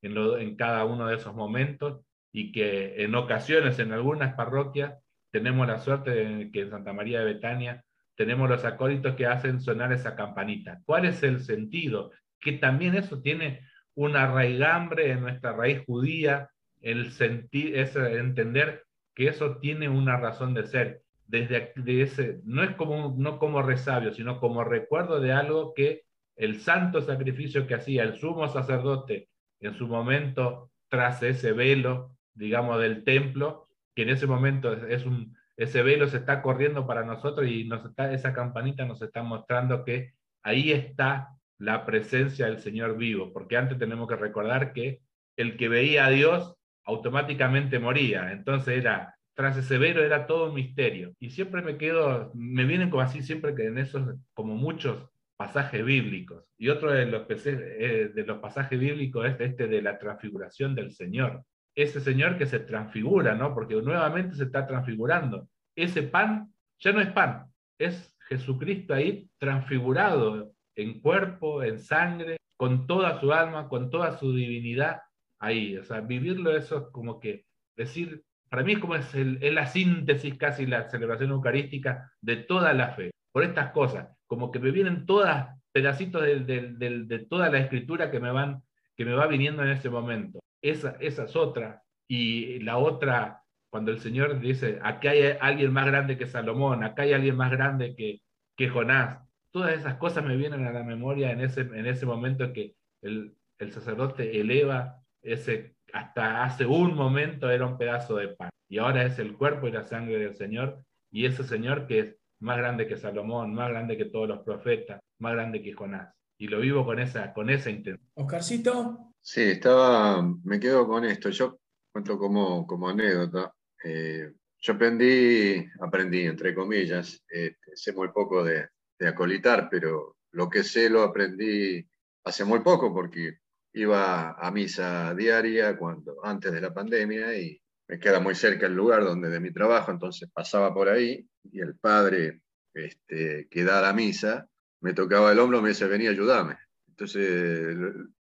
en, en cada uno de esos momentos y que en ocasiones, en algunas parroquias, tenemos la suerte de que en Santa María de Betania tenemos los acólitos que hacen sonar esa campanita. ¿Cuál es el sentido? Que también eso tiene una raigambre en nuestra raíz judía, el sentir, es entender que eso tiene una razón de ser. Desde ese, no es como, no como resabio, sino como recuerdo de algo que el santo sacrificio que hacía el sumo sacerdote en su momento tras ese velo, digamos, del templo, que en ese momento es un, ese velo se está corriendo para nosotros y nos está, esa campanita nos está mostrando que ahí está la presencia del Señor vivo, porque antes tenemos que recordar que el que veía a Dios automáticamente moría, entonces era, tras ese velo era todo un misterio. Y siempre me quedo, me vienen como así siempre que en esos, como muchos pasajes bíblicos. Y otro de los, eh, de los pasajes bíblicos es este de la transfiguración del Señor ese Señor que se transfigura, ¿no? Porque nuevamente se está transfigurando. Ese pan ya no es pan, es Jesucristo ahí transfigurado en cuerpo, en sangre, con toda su alma, con toda su divinidad ahí. O sea, vivirlo eso es como que decir, para mí es como es, la síntesis casi la celebración eucarística de toda la fe. Por estas cosas, como que me vienen todas pedacitos de, de toda la escritura que me van que me va viniendo en ese momento. Esa, esa es otra. Y la otra, cuando el Señor dice, acá hay alguien más grande que Salomón, acá hay alguien más grande que, que Jonás. Todas esas cosas me vienen a la memoria en ese, en ese momento que el, el sacerdote eleva ese, hasta hace un momento era un pedazo de pan. Y ahora es el cuerpo y la sangre del Señor. Y ese Señor que es más grande que Salomón, más grande que todos los profetas, más grande que Jonás. Y lo vivo con esa, con esa intención. Oscarcito. Sí, estaba, me quedo con esto. Yo cuento como, como anécdota. Eh, yo aprendí, aprendí entre comillas, este, sé muy poco de, acolitar, pero lo que sé lo aprendí hace muy poco porque iba a misa diaria cuando, antes de la pandemia y me queda muy cerca el lugar donde de mi trabajo, entonces pasaba por ahí y el padre este, que da la misa me tocaba el hombro, me dice, vení, ayúdame. Entonces,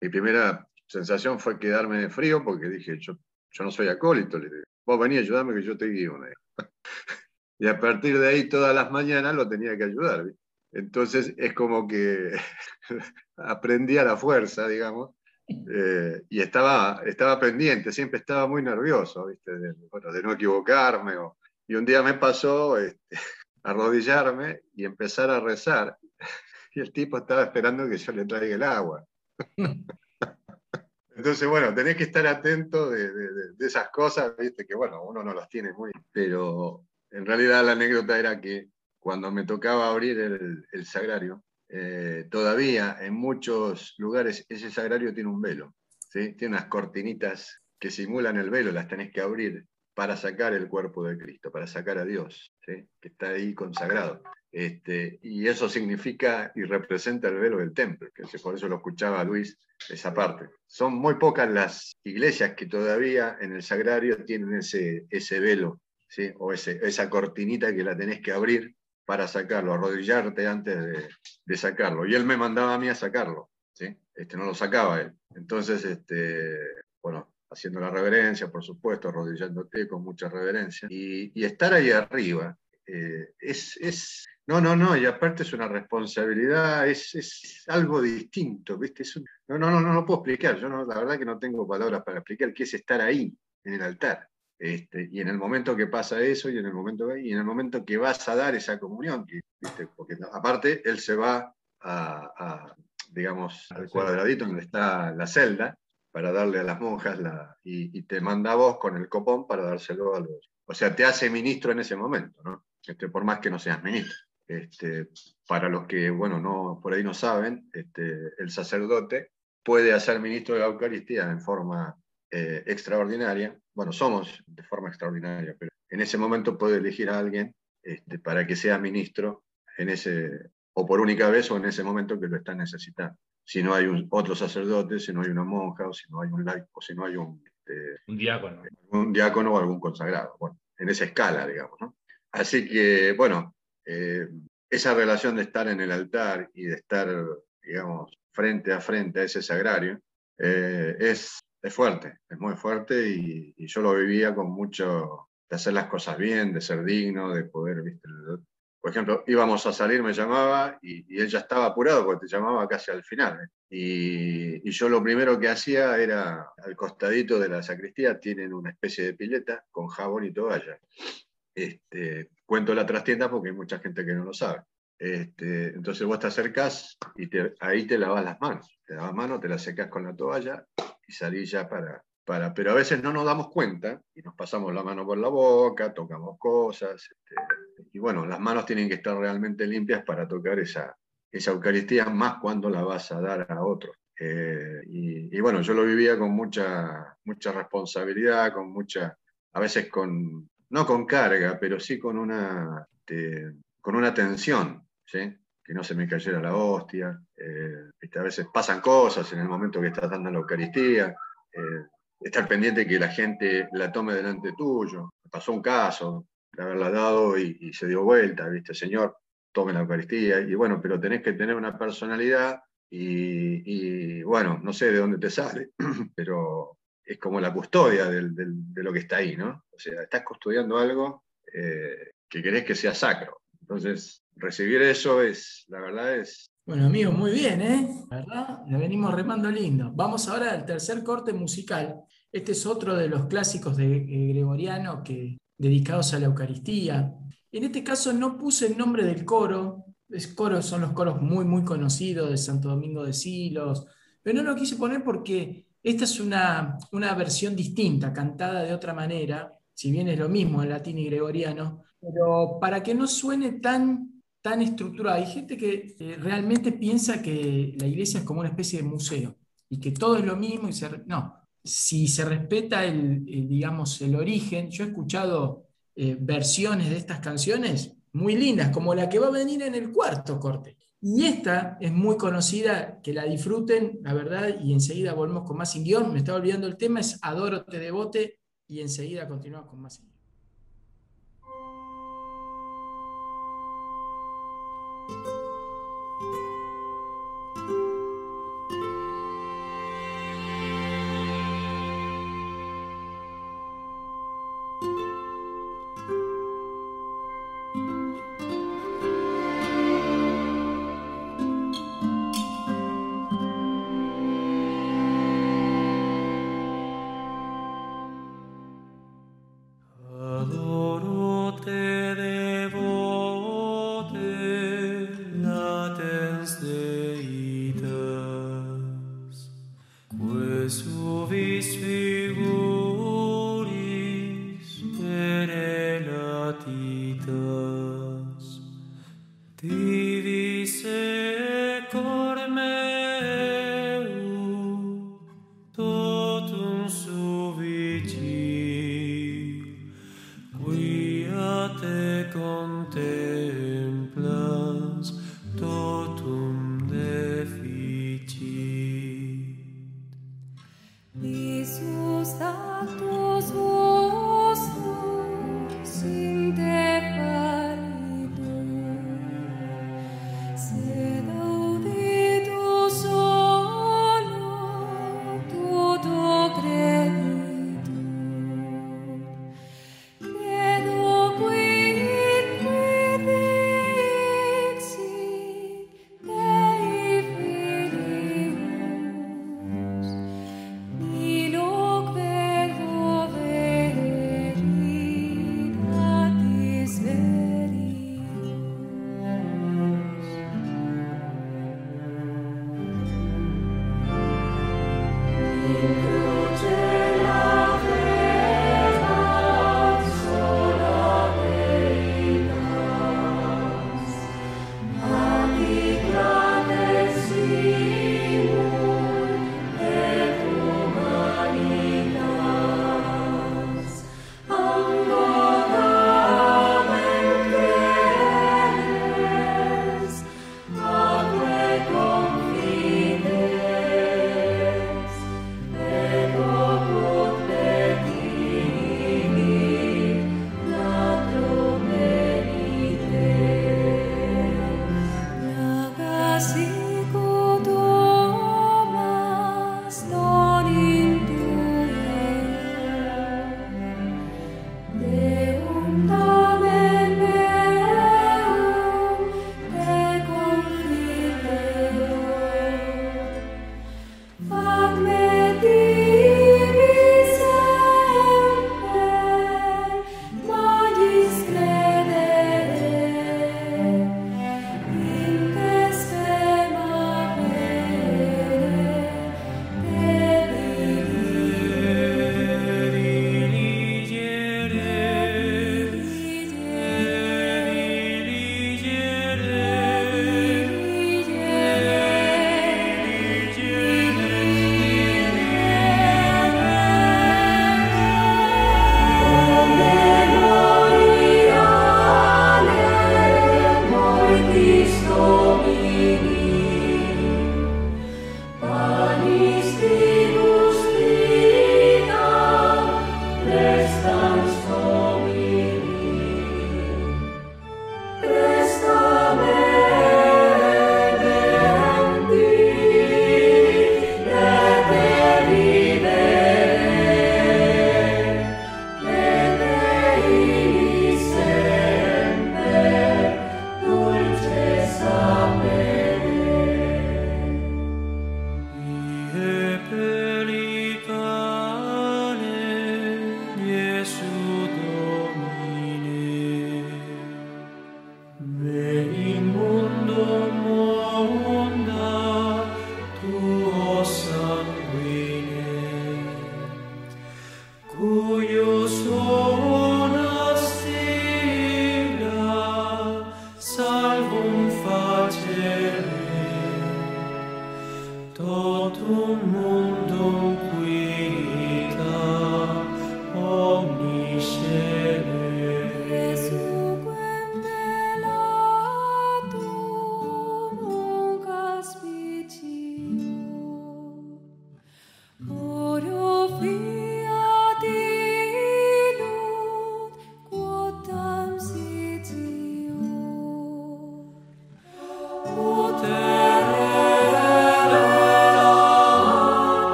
mi primera sensación fue quedarme de frío porque dije, yo, yo no soy acólito, le dije, vos vení, ayudame que yo te guío. y a partir de ahí todas las mañanas lo tenía que ayudar. Entonces es como que aprendí a la fuerza, digamos, eh, y estaba, estaba pendiente, siempre estaba muy nervioso, ¿viste? De, bueno, de no equivocarme. y un día me pasó este, arrodillarme y empezar a rezar. Y el tipo estaba esperando que yo le traiga el agua. Entonces, bueno, tenés que estar atento de, esas cosas, viste, que bueno, uno no las tiene muy, pero en realidad la anécdota era que cuando me tocaba abrir el, sagrario, eh, todavía en muchos lugares ese sagrario tiene un velo, ¿sí? tiene unas cortinitas que simulan el velo, las tenés que abrir para sacar el cuerpo de Cristo, para sacar a Dios, ¿sí? que está ahí consagrado. Este, y eso significa y representa el velo del templo, que por eso lo escuchaba Luis, esa parte. Son muy pocas las iglesias que todavía en el sagrario tienen ese, ese velo, ¿sí? o ese, esa cortinita que la tenés que abrir para sacarlo, arrodillarte antes de, sacarlo. Y él me mandaba a mí a sacarlo, ¿sí? este, no lo sacaba él. Entonces, este, bueno, haciendo la reverencia, por supuesto, arrodillándote con mucha reverencia, y, estar ahí arriba, eh, es, es, no, no, no, y aparte es una responsabilidad, es, es algo distinto, ¿viste? no, no, no, no, no puedo explicar, yo no, la verdad que no tengo palabras para explicar qué es estar ahí, en el altar. Este, y en el momento que pasa eso, y en el momento, y en el momento que vas a dar esa comunión, ¿viste? porque aparte él se va a, digamos, al cuadradito donde está la celda, para darle a las monjas la, y, y, te manda a vos con el copón para dárselo a los... O sea, te hace ministro en ese momento, ¿no? Este, por más que no seas ministro. Este, para los que, bueno, no, por ahí no saben, este, el sacerdote puede hacer ministro de la Eucaristía en forma eh, extraordinaria. Bueno, somos de forma extraordinaria, pero en ese momento puede elegir a alguien este, para que sea ministro en ese, o por única vez o en ese momento que lo está necesitando. Si no hay un, otro sacerdote, si no hay una monja, o si no hay un laico, o si no hay un, un diácono. Un diácono o algún consagrado. Bueno, en esa escala, digamos, ¿no? así que, bueno, eh, esa relación de estar en el altar y de estar, digamos, frente a frente a ese sagrario, eh, es, es, fuerte, es muy fuerte y, yo lo vivía con mucho, de hacer las cosas bien, de ser digno, de poder, ¿viste? por ejemplo, íbamos a salir, me llamaba y, y él ya estaba apurado porque te llamaba casi al final. ¿eh? Y, yo lo primero que hacía era, al costadito de la sacristía tienen una especie de pileta con jabón y toalla. Este, cuento la trastienda porque hay mucha gente que no lo sabe. Este, entonces vos te acercás y ahí te lavas las manos. Te lavas manos, te las secas con la toalla y salís ya para, para... Pero a veces no nos damos cuenta y nos pasamos la mano por la boca, tocamos cosas. Este, y bueno, las manos tienen que estar realmente limpias para tocar esa, esa Eucaristía, más cuando la vas a dar a otro. Eh, y, bueno, yo lo vivía con mucha, mucha responsabilidad, con mucha, a veces con, no con carga, pero sí con una, este, con una tensión, ¿sí? que no se me cayera la hostia. Eh, a veces pasan cosas en el momento que estás dando la Eucaristía. Eh, estar pendiente que la gente la tome delante tuyo. Pasó un caso de haberla dado y, se dio vuelta, ¿viste? Señor, tome la Eucaristía. Y bueno, pero tenés que tener una personalidad y, bueno, no sé de dónde te sale, pero es como la custodia de lo que está ahí, ¿no? O sea, estás custodiando algo eh, que querés que sea sacro. Entonces, recibir eso es, la verdad es... Bueno, amigo, muy bien, ¿eh? Verdad, le venimos remando lindo. Vamos ahora al tercer corte musical. Este es otro de los clásicos de eh, Gregoriano que, dedicados a la Eucaristía. En este caso no puse el nombre del coro, es coro, son los coros muy, muy conocidos de Santo Domingo de Silos, pero no lo quise poner porque esta es una, una versión distinta, cantada de otra manera, si bien es lo mismo en latín y gregoriano, pero para que no suene tan, tan estructurado. Hay gente que eh, realmente piensa que la iglesia es como una especie de museo y que todo es lo mismo. Y no, si se respeta el, digamos, el origen, yo he escuchado eh, versiones de estas canciones muy lindas, como la que va a venir en el cuarto corte. Y esta es muy conocida, que la disfruten, la verdad, y enseguida volvemos con más sin guion. Me estaba olvidando el tema, es Adoro te devote, y enseguida continuamos con más sin. Thank you.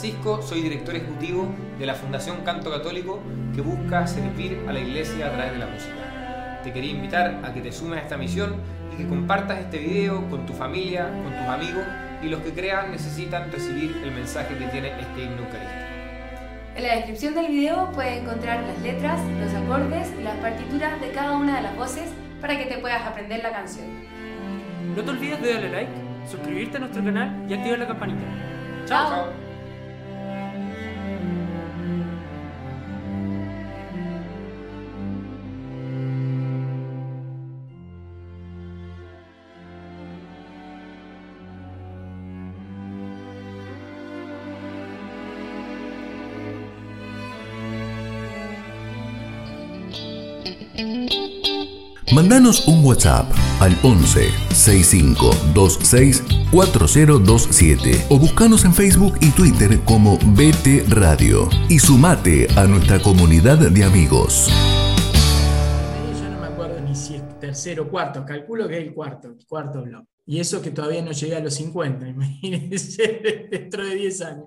Francisco, soy director ejecutivo de la Fundación Canto Católico que busca servir a la iglesia a través de la música. Te quería invitar a que te sumes a esta misión y que compartas este video con tu familia, con tus amigos y los que crean necesitan recibir el mensaje que tiene este himno eucarístico. En la descripción del video puedes encontrar las letras, los acordes y las partituras de cada una de las voces para que te puedas aprender la canción. No te olvides de darle like, suscribirte a nuestro canal y activar la campanita. Chao. Mandanos un WhatsApp al 11 6526 4027 o buscanos en Facebook y Twitter como BT Radio y sumate a nuestra comunidad de amigos. Yo no me acuerdo ni si es tercero o cuarto, calculo que es el cuarto, el cuarto blog. Y eso que todavía no llegué a los 50, imagínense dentro de 10 años.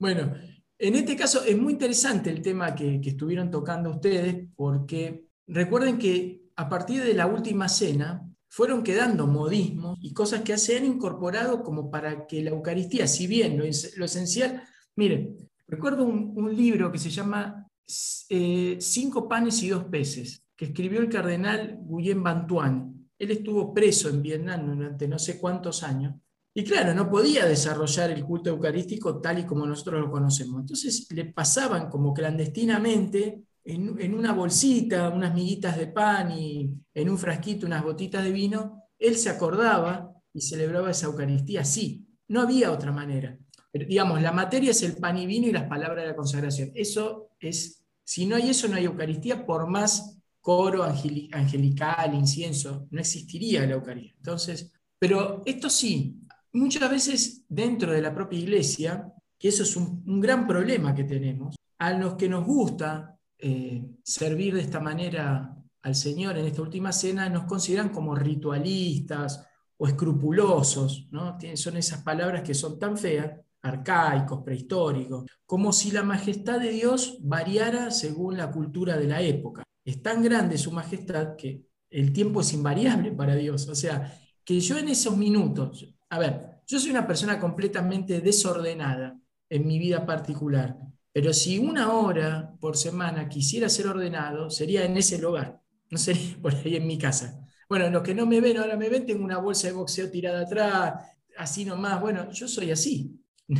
Bueno, en este caso es muy interesante el tema que estuvieron tocando ustedes, porque recuerden que a partir de la última cena fueron quedando modismos y cosas que se han incorporado como para que la Eucaristía, si bien lo, esencial, miren, recuerdo un, libro que se llama eh, Cinco panes y dos peces, que escribió el cardenal Guillén Bantuan. Él estuvo preso en Vietnam durante no sé cuántos años, y claro, no podía desarrollar el culto eucarístico tal y como nosotros lo conocemos. Entonces le pasaban como clandestinamente en, una bolsita, unas miguitas de pan y en un frasquito unas gotitas de vino, él se acordaba y celebraba esa Eucaristía así. No había otra manera. Pero, digamos, la materia es el pan y vino y las palabras de la consagración. Eso es, si no hay eso, no hay Eucaristía, por más coro angelical, incienso, no existiría la Eucaristía. Entonces, pero esto sí, muchas veces dentro de la propia iglesia, que eso es un gran problema que tenemos, a los que nos gusta eh, servir de esta manera al Señor en esta última cena, nos consideran como ritualistas o escrupulosos, ¿no? son esas palabras que son tan feas, arcaicos, prehistóricos, como si la majestad de Dios variara según la cultura de la época. Es tan grande su majestad que el tiempo es invariable para Dios. O sea, que yo en esos minutos, a ver, yo soy una persona completamente desordenada en mi vida particular, pero si una hora por semana quisiera ser ordenado, sería en ese lugar, no sería por ahí en mi casa. Bueno, los que no me ven, ahora me ven, tengo una bolsa de boxeo tirada atrás, así nomás. Bueno, yo soy así.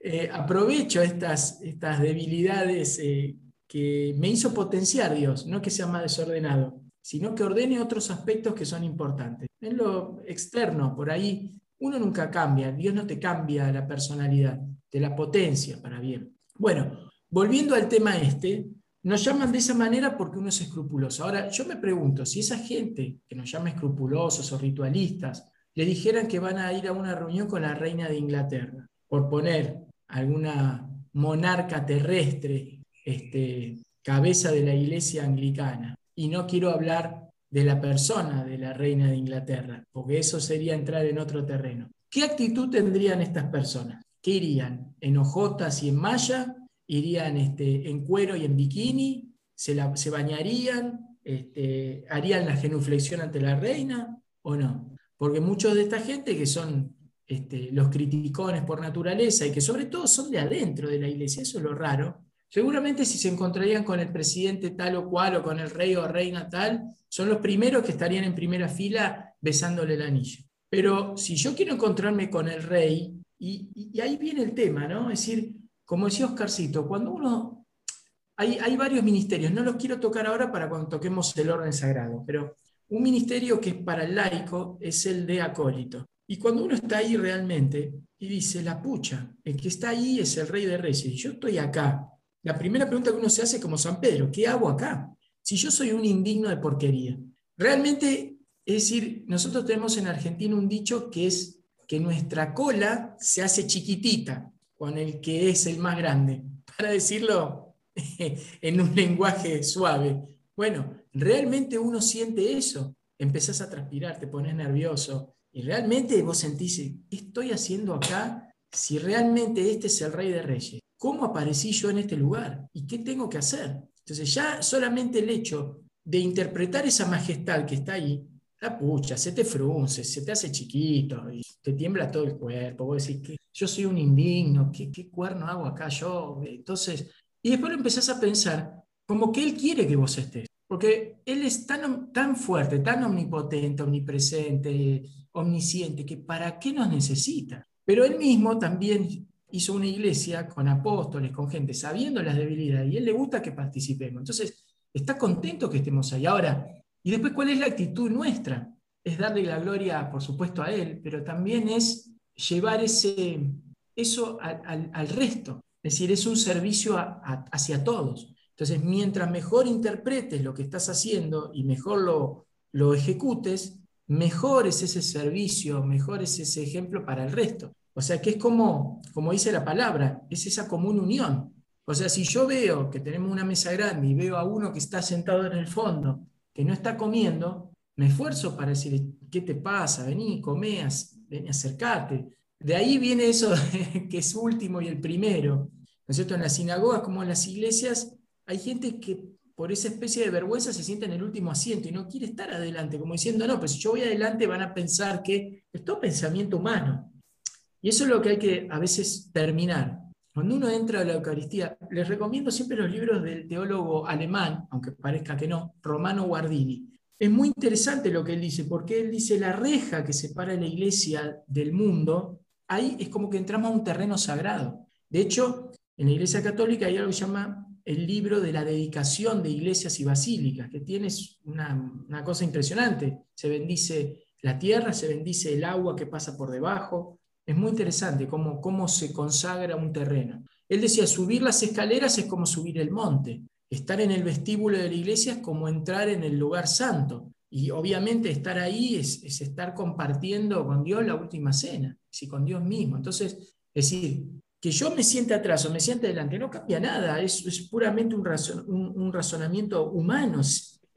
eh, aprovecho estas, estas debilidades eh, que me hizo potenciar Dios, no que sea más desordenado, sino que ordene otros aspectos que son importantes. En lo externo, por ahí, uno nunca cambia, Dios no te cambia la personalidad, te la potencia para bien. Bueno, volviendo al tema este, nos llaman de esa manera porque uno es escrupuloso. Ahora, yo me pregunto, si esa gente que nos llama escrupulosos o ritualistas, le dijeran que van a ir a una reunión con la reina de Inglaterra, por poner alguna monarca terrestre, este, cabeza de la iglesia anglicana, y no quiero hablar de la persona de la reina de Inglaterra, porque eso sería entrar en otro terreno. ¿Qué actitud tendrían estas personas? ¿Qué irían? ¿En ojotas y en malla? ¿Irían este, en cuero y en bikini? ¿Se, bañarían? Este, ¿Harían la genuflexión ante la reina o no? Porque muchos de esta gente que son este, los criticones por naturaleza y que sobre todo son de adentro de la iglesia, eso es lo raro, seguramente si se encontrarían con el presidente tal o cual o con el rey o reina tal, son los primeros que estarían en primera fila besándole el anillo. Pero si yo quiero encontrarme con el rey, y, ahí viene el tema, ¿no? Es decir, como decía Oscarcito, cuando uno... Hay, hay varios ministerios, no los quiero tocar ahora para cuando toquemos el orden sagrado, pero un ministerio que es para el laico es el de acólito. Y cuando uno está ahí realmente y dice, la pucha, el que está ahí es el rey de reyes, y yo estoy acá. La primera pregunta que uno se hace como San Pedro, ¿qué hago acá? Si yo soy un indigno de porquería. Realmente, es decir, nosotros tenemos en Argentina un dicho que es que nuestra cola se hace chiquitita con el que es el más grande, para decirlo en un lenguaje suave. Bueno, realmente uno siente eso, empezás a transpirar, te pones nervioso y realmente vos sentís, ¿qué estoy haciendo acá si realmente este es el Rey de Reyes, ¿cómo aparecí yo en este lugar? ¿Y qué tengo que hacer? Entonces ya solamente el hecho de interpretar esa majestad que está ahí, la pucha, se te frunce, se te hace chiquito y te tiembla todo el cuerpo. Vos decís que yo soy un indigno, ¿qué, qué cuerno hago acá yo? Entonces, y después lo empezás a pensar como que Él quiere que vos estés. Porque Él es tan, tan fuerte, tan omnipotente, omnipresente, omnisciente, que ¿para qué nos necesita? Pero Él mismo también hizo una iglesia con apóstoles, con gente, sabiendo las debilidades, y Él le gusta que participemos. Entonces, está contento que estemos ahí. Ahora, y después, ¿cuál es la actitud nuestra? Es darle la gloria, por supuesto, a Él, pero también es llevar ese, eso al, resto. Es decir, es un servicio hacia todos. Entonces, mientras mejor interpretes lo que estás haciendo y mejor lo, lo ejecutes, mejor es ese servicio, mejor es ese ejemplo para el resto. O sea, que es como, como dice la palabra, es esa común unión. O sea, si yo veo que tenemos una mesa grande y veo a uno que está sentado en el fondo, que no está comiendo, me esfuerzo para decir, ¿qué te pasa? Vení, comés, vení, acercate. De ahí viene eso que es último y el primero. ¿No es cierto? En las sinagogas como en las iglesias, hay gente que por esa especie de vergüenza se siente en el último asiento y no quiere estar adelante, como diciendo, no, pues si yo voy adelante van a pensar que es todo pensamiento humano. Y eso es lo que hay que a veces terminar. Cuando uno entra a la Eucaristía, les recomiendo siempre los libros del teólogo alemán, aunque parezca que no, Romano Guardini. Es muy interesante lo que él dice, porque él dice la reja que separa la iglesia del mundo, ahí es como que entramos a un terreno sagrado. De hecho, en la iglesia católica hay algo que se llama el libro de la dedicación de iglesias y basílicas, que tiene una, cosa impresionante. Se bendice la tierra, se bendice el agua que pasa por debajo. Es muy interesante cómo, cómo se consagra un terreno. Él decía, subir las escaleras es como subir el monte. Estar en el vestíbulo de la iglesia es como entrar en el lugar santo. Y obviamente estar ahí es, es estar compartiendo con Dios la última cena, y con Dios mismo. Entonces, es decir, que yo me siente atrás o me siente adelante no cambia nada, es, es puramente un, un, razonamiento humano,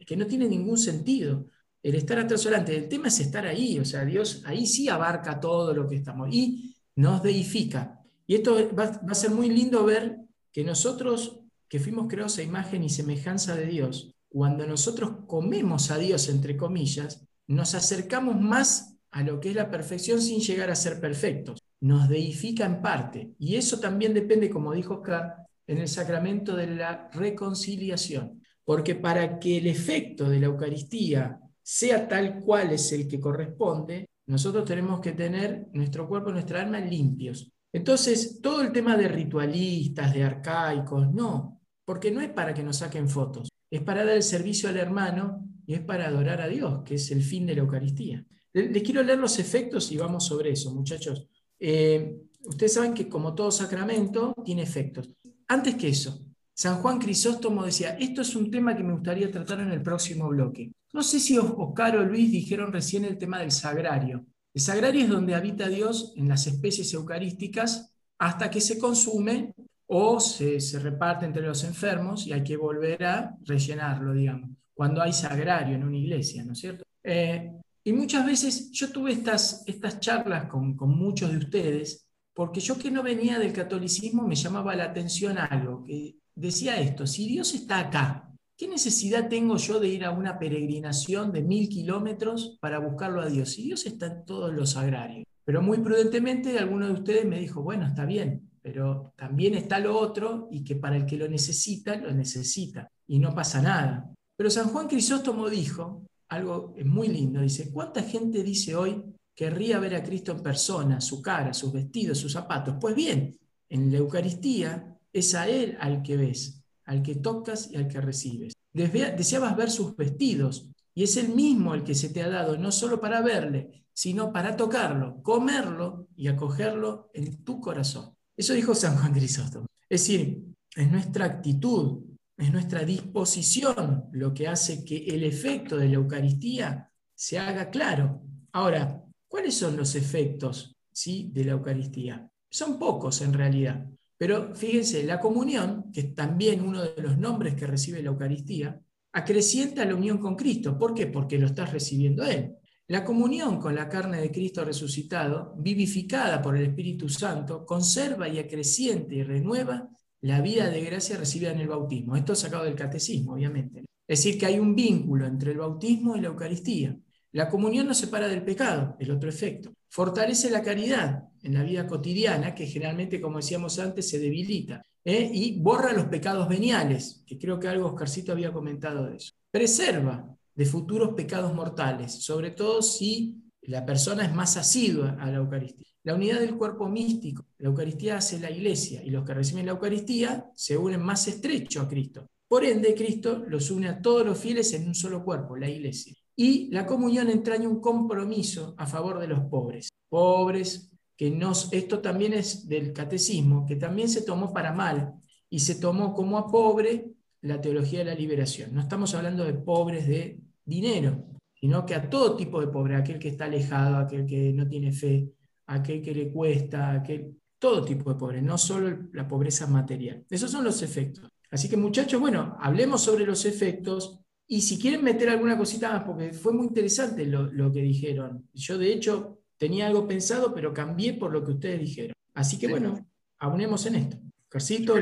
que no tiene ningún sentido. El estar atrás o adelante, el tema es estar ahí, o sea, Dios ahí sí abarca todo lo que estamos y nos deifica. Y esto va, va a ser muy lindo ver que nosotros, que fuimos creados a imagen y semejanza de Dios, cuando nosotros comemos a Dios, entre comillas, nos acercamos más a lo que es la perfección sin llegar a ser perfectos nos deifica en parte. Y eso también depende, como dijo Oscar, en el sacramento de la reconciliación. Porque para que el efecto de la Eucaristía sea tal cual es el que corresponde, nosotros tenemos que tener nuestro cuerpo nuestra alma limpios. Entonces, todo el tema de ritualistas, de arcaicos, no, porque no es para que nos saquen fotos, es para dar el servicio al hermano y es para adorar a Dios, que es el fin de la Eucaristía. Les quiero leer los efectos y vamos sobre eso, muchachos. Eh, ustedes saben que como todo sacramento tiene efectos. Antes que eso, San Juan Crisóstomo decía, esto es un tema que me gustaría tratar en el próximo bloque. No sé si Oscar o Luis dijeron recién el tema del sagrario. El sagrario es donde habita Dios en las especies eucarísticas hasta que se consume o se, reparte entre los enfermos y hay que volver a rellenarlo, digamos, cuando hay sagrario en una iglesia, ¿no es cierto? Eh, y muchas veces yo tuve estas, estas charlas con, muchos de ustedes, porque yo que no venía del catolicismo me llamaba la atención algo, que decía esto, si Dios está acá, ¿qué necesidad tengo yo de ir a una peregrinación de mil kilómetros para buscarlo a Dios? Si Dios está en todos los agrarios. Pero muy prudentemente alguno de ustedes me dijo, bueno, está bien, pero también está lo otro y que para el que lo necesita, lo necesita y no pasa nada. Pero San Juan Crisóstomo dijo algo muy lindo. Dice, ¿cuánta gente dice hoy querría ver a Cristo en persona, su cara, sus vestidos, sus zapatos? Pues bien, en la Eucaristía es a Él al que ves, al que tocas y al que recibes. Deseabas ver sus vestidos y es Él mismo el que se te ha dado, no solo para verle, sino para tocarlo, comerlo y acogerlo en tu corazón. Eso dijo San Juan Crisóstomo. Es decir, es nuestra actitud, es nuestra disposición lo que hace que el efecto de la Eucaristía se haga claro. Ahora, ¿cuáles son los efectos ¿sí? de la Eucaristía? Son pocos en realidad, pero fíjense, la comunión, que es también uno de los nombres que recibe la Eucaristía, acrecienta la unión con Cristo. ¿Por qué? Porque lo estás recibiendo Él. La comunión con la carne de Cristo resucitado, vivificada por el Espíritu Santo, conserva y acreciente y renueva la vida de gracia recibida en el bautismo. Esto sacado del catecismo, obviamente. Es decir, que hay un vínculo entre el bautismo y la Eucaristía. La comunión nos separa del pecado, el otro efecto. Fortalece la caridad en la vida cotidiana, que generalmente, como decíamos antes, se debilita. ¿eh? Y borra los pecados veniales, que creo que algo Oscarcito había comentado de eso. Preserva de futuros pecados mortales, sobre todo si la persona es más asidua a la Eucaristía. La unidad del cuerpo místico, la Eucaristía hace la iglesia y los que reciben la Eucaristía se unen más estrecho a Cristo. Por ende, Cristo los une a todos los fieles en un solo cuerpo, la iglesia. Y la comunión entraña un compromiso a favor de los pobres. Pobres, que nos, esto también es del catecismo, que también se tomó para mal y se tomó como a pobre la teología de la liberación. No estamos hablando de pobres de dinero, sino que a todo tipo de pobre, aquel que está alejado, aquel que no tiene fe, aquel que le cuesta, aquel, todo tipo de pobre, no solo la pobreza material. Esos son los efectos. Así que muchachos, bueno, hablemos sobre los efectos y si quieren meter alguna cosita más, porque fue muy interesante lo, que dijeron. Yo de hecho tenía algo pensado, pero cambié por lo que ustedes dijeron. Así que bueno, aunemos en esto. Carcito,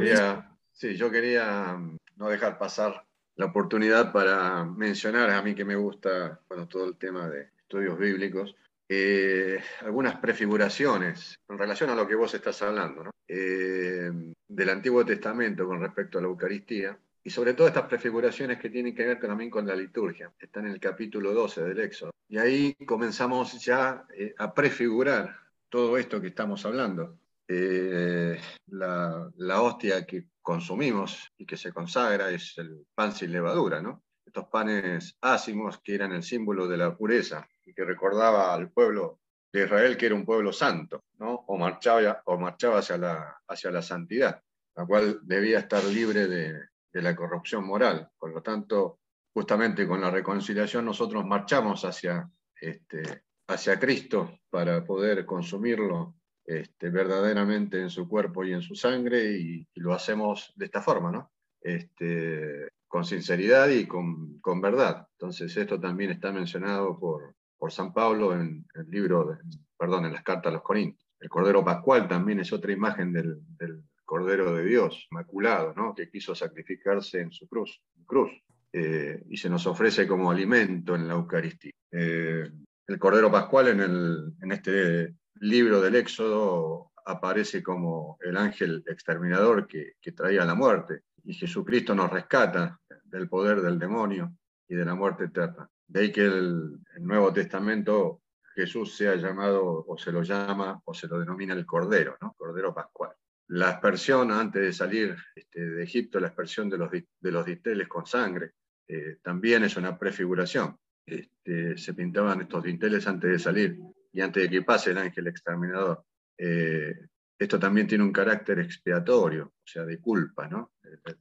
sí, yo quería mm, no dejar pasar la oportunidad para mencionar, a mí que me gusta bueno, todo el tema de estudios bíblicos, eh, algunas prefiguraciones en relación a lo que vos estás hablando, eh, del Antiguo Testamento con respecto a la Eucaristía, y sobre todo estas prefiguraciones que tienen que ver también con la liturgia. Están en el capítulo 12 del Éxodo. Y ahí comenzamos ya eh, a prefigurar todo esto que estamos hablando. la, la hostia que consumimos y que se consagra es el pan sin levadura, ¿no? Estos panes ácimos que eran el símbolo de la pureza y que recordaba al pueblo de Israel que era un pueblo santo, ¿no? O marchaba, o marchaba hacia, la, hacia la santidad, la cual debía estar libre de, de la corrupción moral. Por lo tanto, justamente con la reconciliación nosotros marchamos hacia, este, hacia Cristo para poder consumirlo este, verdaderamente en su cuerpo y en su sangre y, lo hacemos de esta forma, ¿no? Este, con sinceridad y con, con, verdad. Entonces esto también está mencionado por, por San Pablo en el libro, perdón, en las cartas a los Corintios. El Cordero Pascual también es otra imagen del Cordero de Dios, maculado, ¿no? que quiso sacrificarse en su cruz, cruz eh, y se nos ofrece como alimento en la Eucaristía. Eh, el Cordero Pascual en, el, en este libro del Éxodo aparece como el ángel exterminador que, traía la muerte y Jesucristo nos rescata del poder del demonio y de la muerte eterna. De ahí que el, el Nuevo Testamento Jesús sea llamado o se lo llama o se lo denomina el Cordero, ¿no? Cordero Pascual. La aspersión antes de salir este, de Egipto, la aspersión de los, de los dinteles con sangre, eh, también es una prefiguración. Este, se pintaban estos dinteles antes de salir y antes de que pase el ángel exterminador. Eh, esto también tiene un carácter expiatorio, o sea, de culpa, ¿no?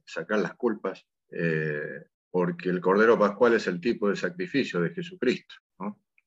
sacar las culpas, eh, porque el Cordero Pascual es el tipo de sacrificio de Jesucristo,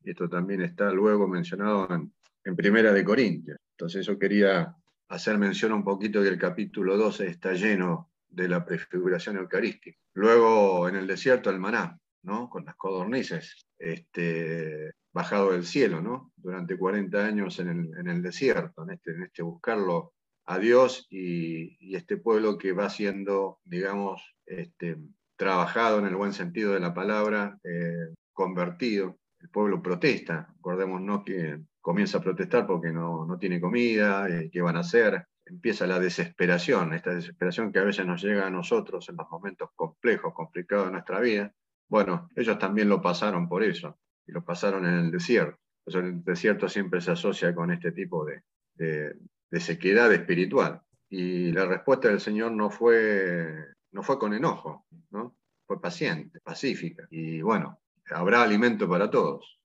esto también está luego mencionado en, en Primera de Corintios. Entonces yo quería hacer mención un poquito que el capítulo 12 está lleno de la prefiguración eucarística. Luego en el desierto el maná, ¿no? Con las codornices. Este, bajado del cielo, ¿no? Durante 40 años en el, desierto, en este, este buscarlo a Dios y, este pueblo que va siendo, digamos, este, trabajado en el buen sentido de la palabra, eh, convertido. El pueblo protesta, acordémonos que comienza a protestar porque no, no tiene comida, eh, ¿qué van a hacer? Empieza la desesperación, esta desesperación que a veces nos llega a nosotros en los momentos complejos, complicados de nuestra vida. Bueno, ellos también lo pasaron por eso y lo pasaron en el desierto. el desierto siempre se asocia con este tipo de, de, sequedad espiritual. Y la respuesta del Señor no fue, no fue con enojo, ¿no? fue paciente, pacífica. Y bueno, habrá alimento para todos,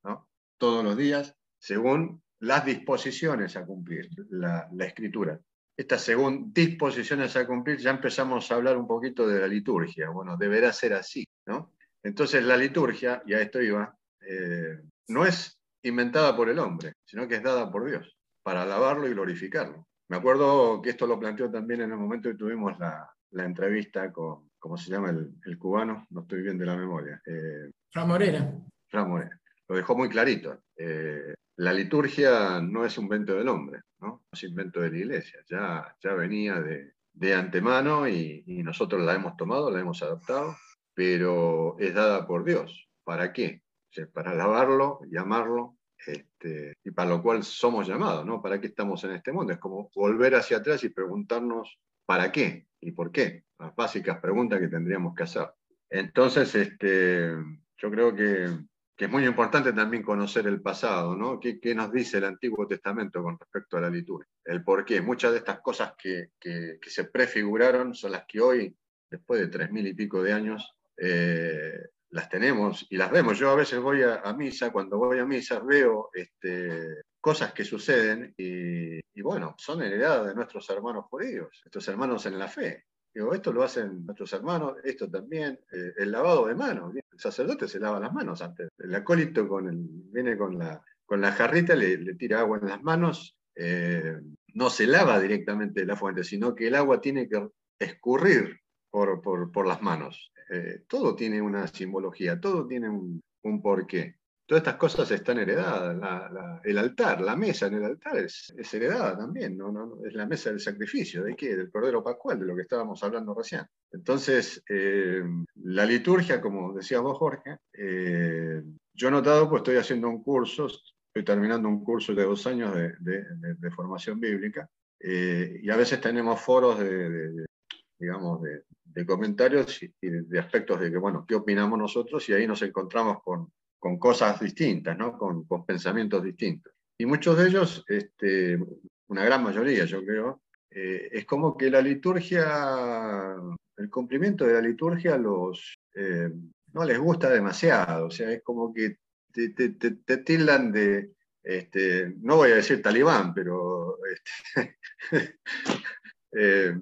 todos los días, según las disposiciones a cumplir, la, la escritura. Estas según disposiciones a cumplir, ya empezamos a hablar un poquito de la liturgia. Bueno, deberá ser así, ¿no? Entonces la liturgia, y a esto iba, eh, no es inventada por el hombre, sino que es dada por Dios, para alabarlo y glorificarlo. Me acuerdo que esto lo planteó también en el momento que tuvimos la, entrevista con, ¿cómo se llama el, cubano? No estoy bien de la memoria. Eh, Fra Morera. Lo dejó muy clarito. Eh, la liturgia no es un invento del hombre, ¿no? es invento de la iglesia, ya, ya venía de, de antemano y, y, nosotros la hemos tomado, la hemos adaptado, pero es dada por Dios. ¿Para qué? para alabarlo y amarlo, este, y para lo cual somos llamados, ¿no? ¿Para qué estamos en este mundo? Es como volver hacia atrás y preguntarnos ¿para qué? ¿Y por qué? Las básicas preguntas que tendríamos que hacer. Entonces, este, yo creo que es muy importante también conocer el pasado, ¿no? ¿Qué, ¿Qué, nos dice el Antiguo Testamento con respecto a la liturgia? El por qué. Muchas de estas cosas que, que, se prefiguraron son las que hoy, después de tres mil y pico de años, eh, las tenemos y las vemos. Yo a veces voy a, misa, cuando voy a misa veo este, cosas que suceden y, y, bueno, son heredadas de nuestros hermanos judíos, nuestros hermanos en la fe. Esto lo hacen nuestros hermanos, esto también, eh, el lavado de manos. El sacerdote se lava las manos antes. El acólito con el, viene con la, con jarrita, le, le tira agua en las manos, eh, no se lava directamente la fuente, sino que el agua tiene que escurrir por las manos. Eh, todo tiene una simbología, todo tiene un, un porqué. Todas estas cosas están heredadas. El altar, la mesa en el altar es, heredada también, ¿no? ¿no? es la mesa del sacrificio. ¿De qué? Del Cordero Pascual, de lo que estábamos hablando recién. Entonces, eh, la liturgia, como decía vos, Jorge, eh, yo he notado, pues estoy haciendo un curso, estoy terminando un curso de dos años de, de formación bíblica, eh, y a veces tenemos foros de, digamos, de, comentarios y, y de aspectos de que, bueno, ¿qué opinamos nosotros? Y ahí nos encontramos con con cosas distintas, ¿no? con, pensamientos distintos. Y muchos de ellos, este, una gran mayoría yo creo, eh, es como que la liturgia, el cumplimiento de la liturgia los, eh, no les gusta demasiado, o sea, es como que te, te, tildan de, este, no voy a decir talibán, pero este, eh,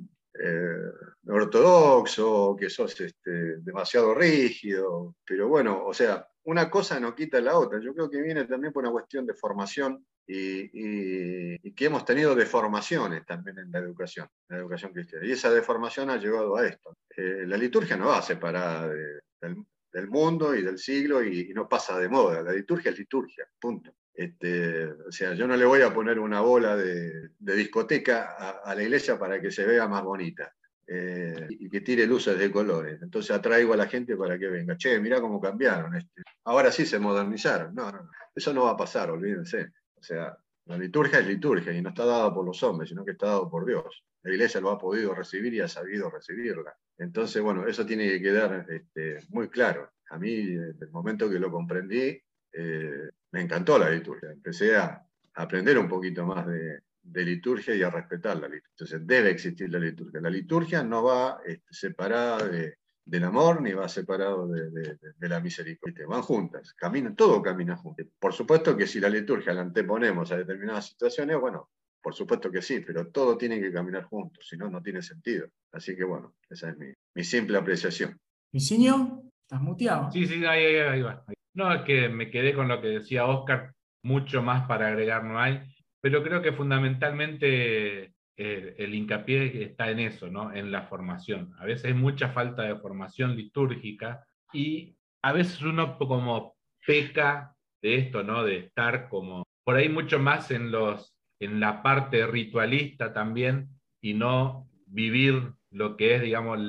ortodoxo, que sos demasiado rígido, pero bueno, o sea, una cosa no quita la otra. Yo creo que viene también por una cuestión de formación y, y, y que hemos tenido deformaciones también en la educación, en la educación cristiana. Y esa deformación ha llevado a esto. Eh, la liturgia no va separada de, del, del, mundo y del siglo y, y, no pasa de moda. La liturgia es liturgia, punto. Este, o sea, yo no le voy a poner una bola de, de discoteca a, a, la iglesia para que se vea más bonita. Eh, y que tire luces de colores. Entonces atraigo a la gente para que venga. Che, mirá cómo cambiaron. Este. Ahora sí se modernizaron. No, no, eso no va a pasar, olvídense. O sea, la liturgia es liturgia y no está dada por los hombres, sino que está dado por Dios. La iglesia lo ha podido recibir y ha sabido recibirla. Entonces, bueno, eso tiene que quedar este, muy claro. A mí, desde el momento que lo comprendí, eh, me encantó la liturgia. Empecé a aprender un poquito más de, de liturgia y a respetar la liturgia. Entonces debe existir la liturgia. La liturgia no va este, separada de, del amor ni va separado de, de, de, la misericordia. Van juntas, caminan, todo camina junto. Por supuesto que si la liturgia la anteponemos a determinadas situaciones, bueno, por supuesto que sí, pero todo tiene que caminar juntos, si no, no tiene sentido. Así que bueno, esa es mi, mi simple apreciación. Micinio, ¿estás muteado? Sí, sí, ahí, ahí, ahí va. No, es que me quedé con lo que decía Oscar, mucho más para agregar no hay pero creo que fundamentalmente el, eh, el, hincapié está en eso, ¿no? en la formación. A veces hay mucha falta de formación litúrgica y a veces uno como peca de esto, ¿no? de estar como por ahí mucho más en, los, en la parte ritualista también y no vivir lo que es, digamos,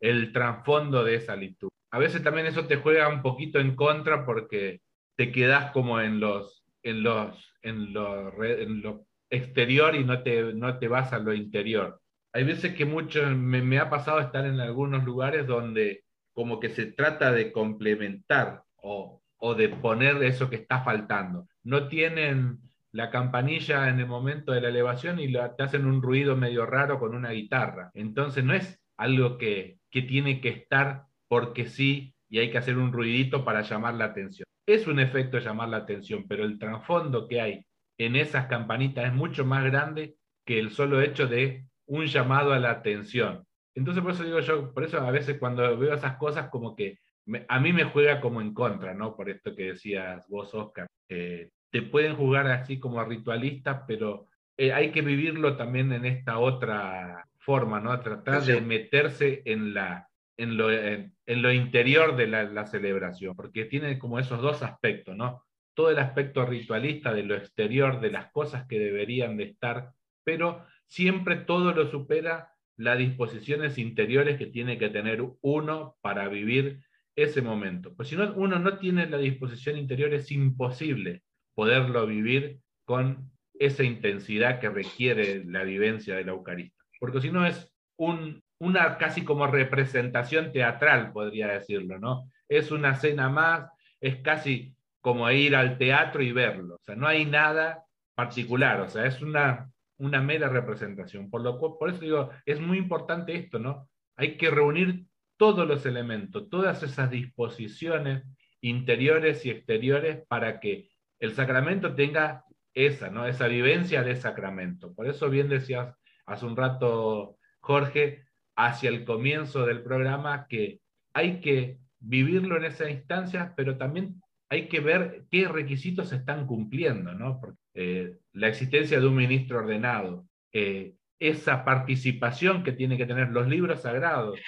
el trasfondo de esa liturgia. A veces también eso te juega un poquito en contra porque te quedas como en los, en los en lo, exterior y no te, no te vas a lo interior. Hay veces que mucho, me, me, ha pasado estar en algunos lugares donde como que se trata de complementar o, o de poner eso que está faltando. No tienen la campanilla en el momento de la elevación y te hacen un ruido medio raro con una guitarra. Entonces no es algo que, que tiene que estar porque sí y hay que hacer un ruidito para llamar la atención es un efecto llamar la atención, pero el trasfondo que hay en esas campanitas es mucho más grande que el solo hecho de un llamado a la atención. Entonces, por eso digo yo, por eso a veces cuando veo esas cosas, como que me, a mí me juega como en contra, ¿no? Por esto que decías vos, Oscar. Eh, te pueden jugar así como ritualista, pero eh, hay que vivirlo también en esta otra forma, ¿no? Tratar de meterse en la, en lo, interior de la, la, celebración, porque tiene como esos dos aspectos, ¿no? todo el aspecto ritualista de lo exterior, de las cosas que deberían de estar, pero siempre todo lo supera las disposiciones interiores que tiene que tener uno para vivir ese momento. Pues si no, uno no tiene la disposición interior, es imposible poderlo vivir con esa intensidad que requiere la vivencia de la Eucaristía. Porque si no es un, una casi como representación teatral, podría decirlo, ¿no? Es una cena más, es casi como ir al teatro y verlo. O sea, no hay nada particular, o sea, es una, una mera representación. Por, lo por eso digo, es muy importante esto, ¿no? Hay que reunir todos los elementos, todas esas disposiciones interiores y exteriores para que el sacramento tenga esa, ¿no? Esa vivencia de sacramento. Por eso bien decías hace un rato, Jorge, hacia el comienzo del programa, que hay que vivirlo en esa instancia, pero también hay que ver qué requisitos se están cumpliendo, ¿no? Eh, la existencia de un ministro ordenado, eh, esa participación que tiene que tener los libros sagrados,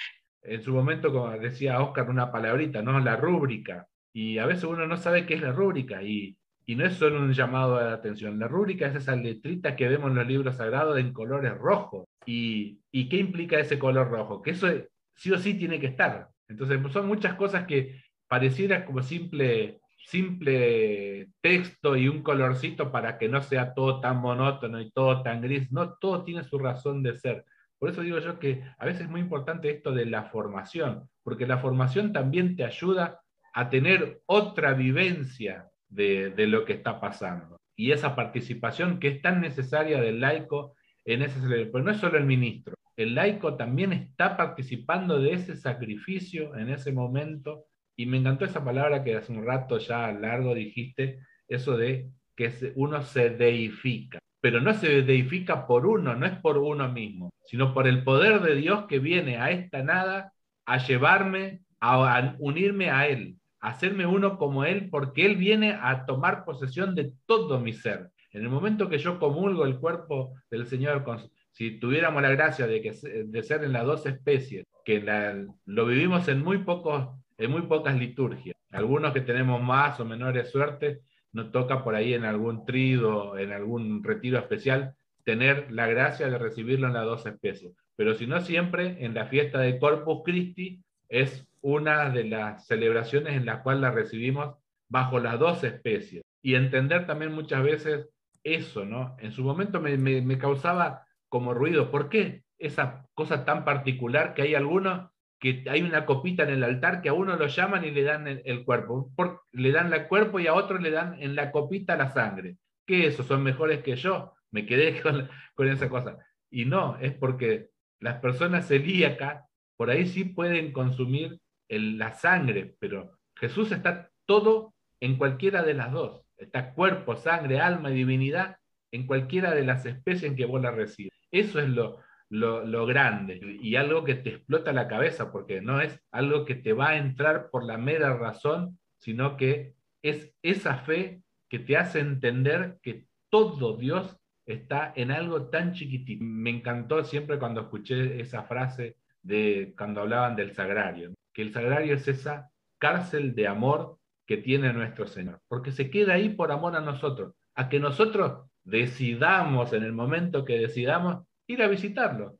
en su momento, como decía Oscar, una palabrita, ¿no? La rúbrica. Y a veces uno no sabe qué es la rúbrica y, y no es solo un llamado a la atención. La rúbrica es esa letrita que vemos en los libros sagrados en colores rojos. ¿Y, y qué implica ese color rojo? Que eso sí o sí tiene que estar. Entonces, son muchas cosas que pareciera como simple simple texto y un colorcito para que no sea todo tan monótono y todo tan gris. No, todo tiene su razón de ser. Por eso digo yo que a veces es muy importante esto de la formación, porque la formación también te ayuda a tener otra vivencia de, lo que está pasando. Y esa participación que es tan necesaria del laico en ese Pero no es solo el ministro, el laico también está participando de ese sacrificio en ese momento y me encantó esa palabra que hace un rato ya largo dijiste, eso de que uno se deifica. Pero no se deifica por uno, no es por uno mismo, sino por el poder de Dios que viene a esta nada a llevarme, a unirme a Él, hacerme uno como Él, porque Él viene a tomar posesión de todo mi ser. En el momento que yo comulgo el cuerpo del Señor, si tuviéramos la gracia de, que, de ser en las dos especies, que lo vivimos en muy pocos en muy pocas liturgias. Algunos que tenemos más o menores suerte, nos toca por ahí en algún trido, en algún retiro especial, tener la gracia de recibirlo en las dos especies. Pero si no siempre, en la fiesta de Corpus Christi es una de las celebraciones en la cual la recibimos bajo las dos especies. Y entender también muchas veces eso, ¿no? En su momento me, me causaba como ruido. ¿Por qué esa cosa tan particular que hay algunos que hay una copita en el altar que a uno lo llaman y le dan el, cuerpo. le dan el cuerpo y a otro le dan en la copita la sangre. ¿Qué eso? ¿Son mejores que yo? Me quedé con, con esa cosa. Y no, es porque las personas celíacas por ahí sí pueden consumir la sangre, pero Jesús está todo en cualquiera de las dos. Está cuerpo, sangre, alma y divinidad en cualquiera de las especies en que vos la recibes. Eso es lo, lo, grande y algo que te explota la cabeza, porque no es algo que te va a entrar por la mera razón, sino que es esa fe que te hace entender que todo Dios está en algo tan chiquitito. Me encantó siempre cuando escuché esa frase de cuando hablaban del sagrario, que el sagrario es esa cárcel de amor que tiene nuestro Señor, porque se queda ahí por amor a nosotros, a que nosotros decidamos en el momento que decidamos ir a visitarlo.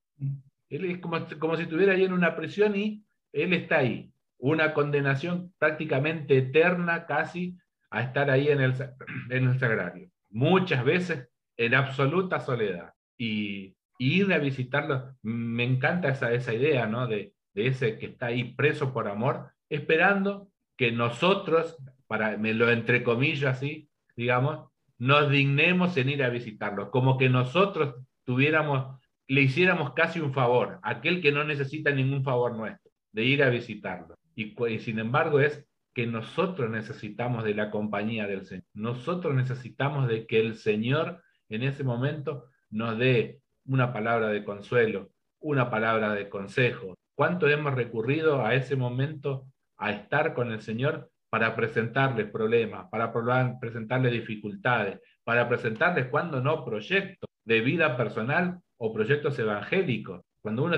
Él es como, como si estuviera ahí en una prisión y él está ahí. Una condenación prácticamente eterna casi a estar ahí en el, en el sagrario. Muchas veces en absoluta soledad. Y, ir a visitarlo, me encanta esa, esa idea, ¿no? De, de ese que está ahí preso por amor, esperando que nosotros, para, me lo entrecomillo así, digamos, nos dignemos en ir a visitarlo, como que nosotros tuviéramos, le hiciéramos casi un favor, aquel que no necesita ningún favor nuestro, de ir a visitarlo. Y, sin embargo es que nosotros necesitamos de la compañía del Señor. Nosotros necesitamos de que el Señor en ese momento nos dé una palabra de consuelo, una palabra de consejo. ¿Cuánto hemos recurrido a ese momento a estar con el Señor para presentarles problemas, para presentarles dificultades, para presentarles, cuando no, proyectos? de vida personal o proyectos evangélicos. Cuando uno,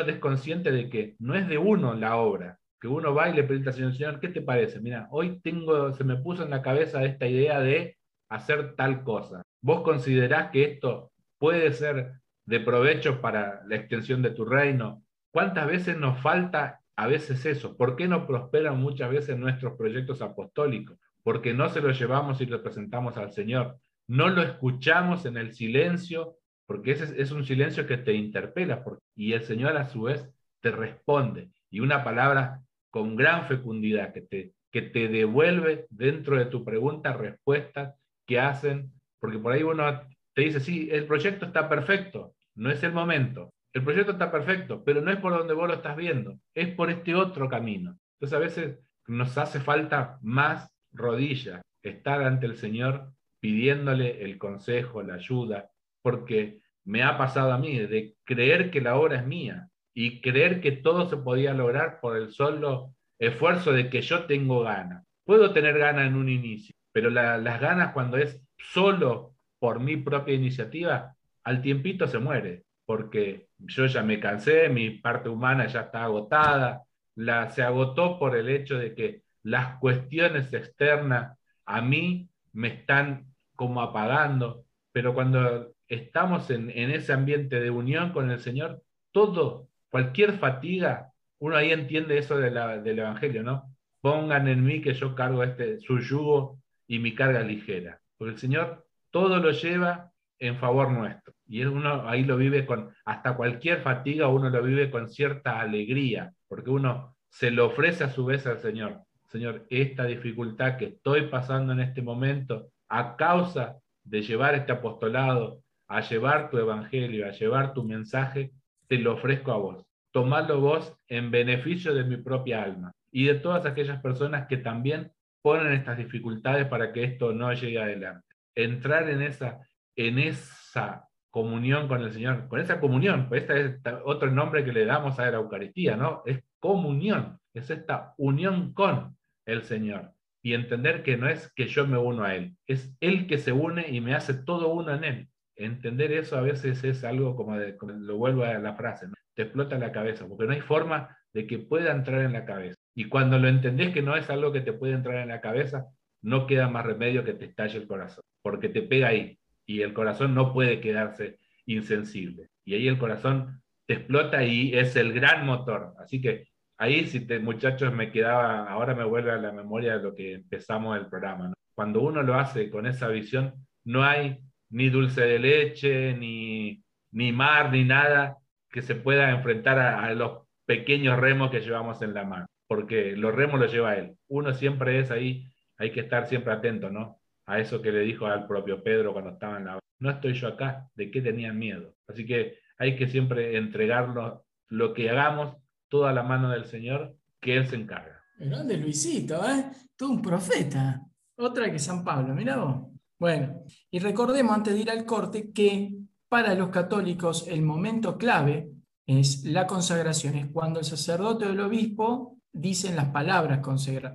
es consciente de que no es de uno la obra, que uno va y le pregunta al Señor, Señor, ¿qué te parece? Mira, hoy tengo, se me puso en la cabeza esta idea de hacer tal cosa. ¿Vos considerás que esto puede ser de provecho para la extensión de tu reino? ¿Cuántas veces nos falta a veces eso? ¿Por qué no prosperan muchas veces nuestros proyectos apostólicos? Porque no se los llevamos y los presentamos al Señor. No lo escuchamos en el silencio, porque ese es un silencio que te interpela y el Señor a su vez te responde. Y una palabra con gran fecundidad que te, que te devuelve dentro de tu pregunta respuestas que hacen, porque por ahí uno te dice, sí, el proyecto está perfecto, no es el momento. El proyecto está perfecto, pero no es por donde vos lo estás viendo, es por este otro camino. Entonces a veces nos hace falta más rodillas, estar ante el Señor pidiéndole el consejo, la ayuda, porque me ha pasado a mí de creer que la obra es mía y creer que todo se podía lograr por el solo esfuerzo de que yo tengo ganas. Puedo tener ganas en un inicio, pero las ganas cuando es solo por mi propia iniciativa, al tiempito se muere, porque yo ya me cansé, mi parte humana ya está agotada, la, se agotó por el hecho de que las cuestiones externas a mí me están como apagando, pero cuando estamos en, ese ambiente de unión con el Señor, todo, cualquier fatiga, uno ahí entiende eso del Evangelio, ¿no? Pongan en mí que yo cargo este, su yugo y mi carga ligera, porque el Señor todo lo lleva en favor nuestro. Y uno ahí lo vive con, hasta cualquier fatiga, uno lo vive con cierta alegría, porque uno se lo ofrece a su vez al Señor. Señor, esta dificultad que estoy pasando en este momento a causa de llevar este apostolado, a llevar tu evangelio, a llevar tu mensaje, te lo ofrezco a vos. Tomadlo vos en beneficio de mi propia alma y de todas aquellas personas que también ponen estas dificultades para que esto no llegue adelante. Entrar en esa, en esa comunión con el Señor, con esa comunión, pues este es otro nombre que le damos a la Eucaristía, ¿no? Es comunión, es esta unión con el Señor. Y entender que no es que yo me uno a Él, es Él que se une y me hace todo uno en Él. Entender eso a veces es algo como, de, lo vuelvo a la frase, ¿no? te explota la cabeza, porque no hay forma de que pueda entrar en la cabeza. Y cuando lo entendés que no es algo que te puede entrar en la cabeza, no queda más remedio que te estalle el corazón, porque te pega ahí y el corazón no puede quedarse insensible. Y ahí el corazón te explota y es el gran motor. Así que ahí, si te, muchachos, me quedaba, ahora me vuelve a la memoria lo que empezamos el programa. Cuando uno lo hace con esa visión, no hay ni dulce de leche, ni, ni mar, ni nada que se pueda enfrentar a, los pequeños remos que llevamos en la mano, porque los remos los lleva él. Uno siempre es ahí, hay que estar siempre atento, ¿no? A eso que le dijo al propio Pedro cuando estaba en la... No estoy yo acá, ¿de qué tenían miedo? Así que hay que siempre entregarlo, lo que hagamos, toda la mano del Señor, que Él se encarga. Grande Luisito, ¿eh? Todo un profeta. Otra que San Pablo, mira vos. Bueno, y recordemos antes de ir al corte que para los católicos el momento clave es la consagración, es cuando el sacerdote o el obispo dicen las palabras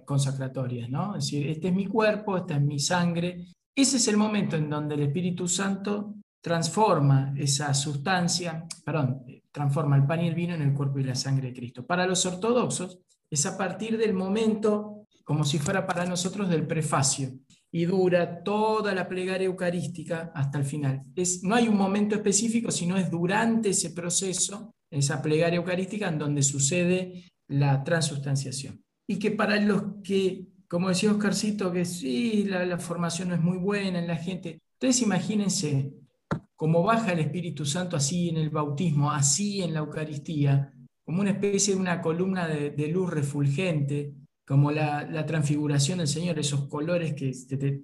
consacratorias, ¿no? Es decir, este es mi cuerpo, esta es mi sangre. Ese es el momento en donde el Espíritu Santo transforma esa sustancia, perdón, transforma el pan y el vino en el cuerpo y la sangre de Cristo. Para los ortodoxos es a partir del momento, como si fuera para nosotros, del prefacio, y dura toda la plegaria eucarística hasta el final. No hay un momento específico, sino es durante ese proceso, esa plegaria eucarística, en donde sucede la transustanciación. Y que para los que, como decía Oscarcito, que sí, la, la formación no es muy buena en la gente, entonces imagínense como baja el Espíritu Santo así en el bautismo, así en la Eucaristía, como una especie de una columna de, luz refulgente, como la, transfiguración del Señor, esos colores que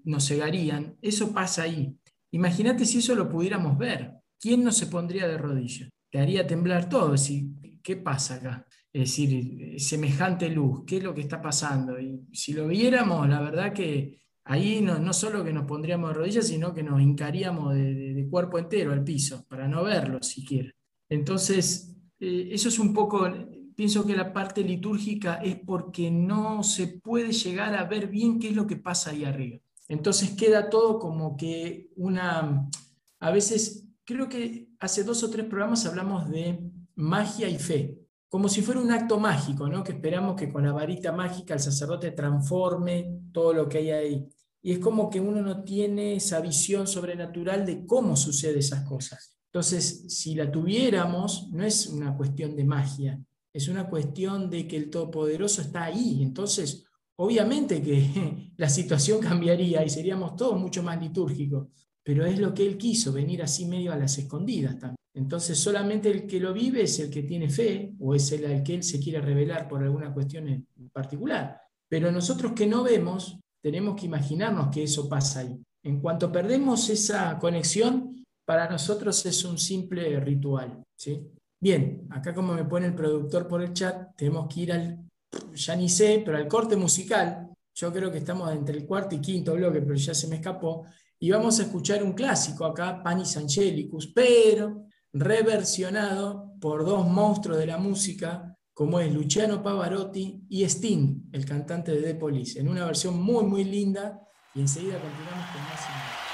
nos cegarían, eso pasa ahí. Imagínate si eso lo pudiéramos ver. ¿Quién no se pondría de rodillas? Te haría temblar todo. ¿Qué pasa acá? Es decir, semejante luz, ¿qué es lo que está pasando? Y si lo viéramos, la verdad que ahí no, no solo que nos pondríamos de rodillas, sino que nos hincaríamos de, cuerpo entero al piso, para no verlo siquiera. Entonces, eh, eso es un poco, pienso que la parte litúrgica es porque no se puede llegar a ver bien qué es lo que pasa ahí arriba. Entonces queda todo como que una, a veces, creo que hace dos o tres programas hablamos de magia y fe. Como si fuera un acto mágico, ¿no? que esperamos que con la varita mágica el sacerdote transforme todo lo que hay ahí. Y es como que uno no tiene esa visión sobrenatural de cómo suceden esas cosas. Entonces, si la tuviéramos, no es una cuestión de magia, es una cuestión de que el Todopoderoso está ahí. Entonces, obviamente que la situación cambiaría y seríamos todos mucho más litúrgicos, pero es lo que Él quiso, venir así medio a las escondidas también. Entonces, solamente el que lo vive es el que tiene fe o es el al que Él se quiere revelar por alguna cuestión en particular. Pero nosotros que no vemos, tenemos que imaginarnos que eso pasa ahí. En cuanto perdemos esa conexión, para nosotros es un simple ritual. ¿sí? Bien, acá como me pone el productor por el chat, tenemos que ir al, ya ni sé, pero al corte musical. Yo creo que estamos entre el cuarto y quinto bloque, pero ya se me escapó. Y vamos a escuchar un clásico acá, Panis Angelicus, pero reversionado por dos monstruos de la música, como es Luciano Pavarotti y Sting, el cantante de The Police, en una versión muy, muy linda. Y enseguida continuamos con más.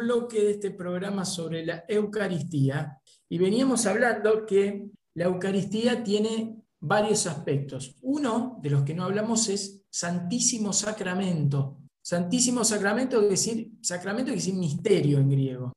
Bloque de este programa sobre la Eucaristía y veníamos hablando que la Eucaristía tiene varios aspectos. Uno de los que no hablamos es Santísimo Sacramento. Santísimo Sacramento quiere decir, sacramento quiere decir misterio en griego,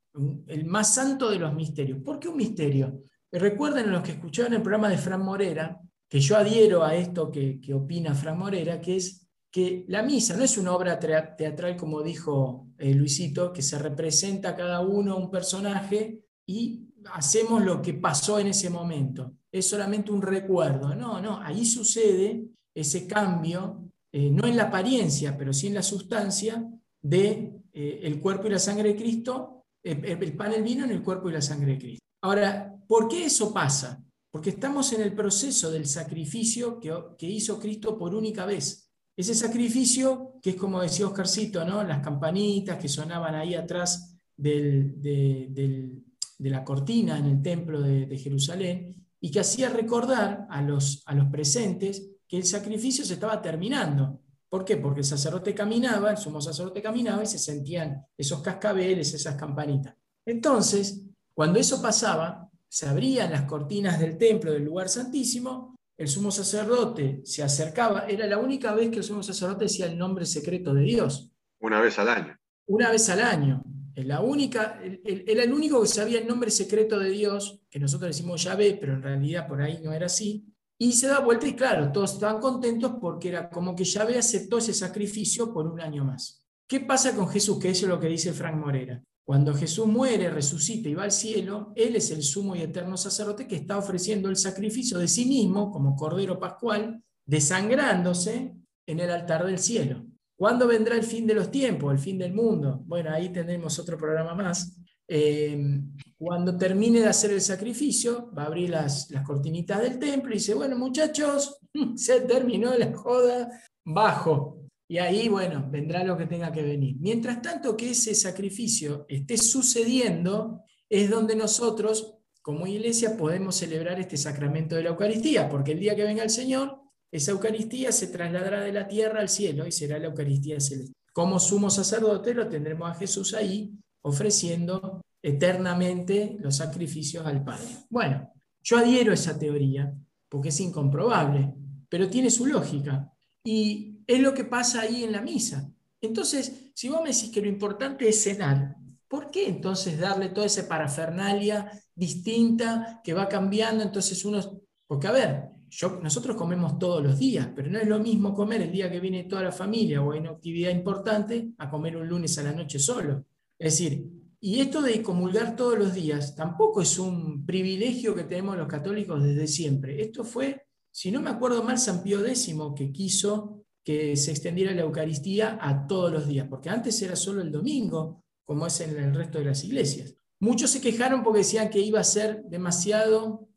el más santo de los misterios. ¿Por qué un misterio? Recuerden los que escucharon el programa de Fran Morera, que yo adhiero a esto que, que opina Fran Morera, que es que la misa no es una obra teatral, como dijo eh, Luisito, que se representa cada uno un personaje y hacemos lo que pasó en ese momento. Es solamente un recuerdo. No, no, ahí sucede ese cambio, eh, no en la apariencia, pero sí en la sustancia de eh, el cuerpo y la sangre de Cristo, el pan, el vino en el cuerpo y la sangre de Cristo. Ahora, ¿por qué eso pasa? Porque estamos en el proceso del sacrificio que hizo Cristo por única vez. Ese sacrificio, que es como decía Oscarcito, ¿no? las campanitas que sonaban ahí atrás de la cortina en el templo de, Jerusalén y que hacía recordar a los, a los presentes que el sacrificio se estaba terminando. ¿Por qué? Porque el sacerdote caminaba, el sumo sacerdote caminaba y se sentían esos cascabeles, esas campanitas. Entonces, cuando eso pasaba, se abrían las cortinas del templo, del lugar santísimo, el sumo sacerdote se acercaba, era la única vez que el sumo sacerdote decía el nombre secreto de Dios. Una vez al año. Una vez al año. La única, era el único que sabía el nombre secreto de Dios, que nosotros decimos Yahvé, pero en realidad por ahí no era así. Y se da vuelta y claro, todos estaban contentos porque era como que Yahvé aceptó ese sacrificio por un año más. ¿Qué pasa con Jesús? Que eso es lo que dice Frank Morera. Cuando Jesús muere, resucita y va al cielo, Él es el sumo y eterno sacerdote que está ofreciendo el sacrificio de sí mismo como Cordero Pascual, desangrándose en el altar del cielo. ¿Cuándo vendrá el fin de los tiempos, el fin del mundo? Bueno, ahí tendremos otro programa más. Eh, cuando termine de hacer el sacrificio, va a abrir las, las cortinitas del templo y dice, bueno muchachos, se terminó la joda, bajo. Y ahí, bueno, vendrá lo que tenga que venir. Mientras tanto que ese sacrificio esté sucediendo, es donde nosotros, como iglesia, podemos celebrar este sacramento de la Eucaristía, porque el día que venga el Señor, esa Eucaristía se trasladará de la tierra al cielo y será la Eucaristía celeste. Como sumo sacerdote lo tendremos a Jesús ahí ofreciendo eternamente los sacrificios al Padre. Bueno, yo adhiero a esa teoría porque es incomprobable, pero tiene su lógica. Y es lo que pasa ahí en la misa. Entonces, si vos me decís que lo importante es cenar, ¿por qué entonces darle toda esa parafernalia distinta que va cambiando? Entonces uno, porque a ver, nosotros comemos todos los días, pero no es lo mismo comer el día que viene toda la familia o una actividad importante a comer un lunes a la noche solo. Es decir, y esto de comulgar todos los días tampoco es un privilegio que tenemos los católicos desde siempre. Esto fue, si no me acuerdo mal, San Pío X que quiso que se extendiera la Eucaristía a todos los días, porque antes era solo el domingo, como es en el resto de las iglesias. Muchos se quejaron porque decían que iba a ser demasiado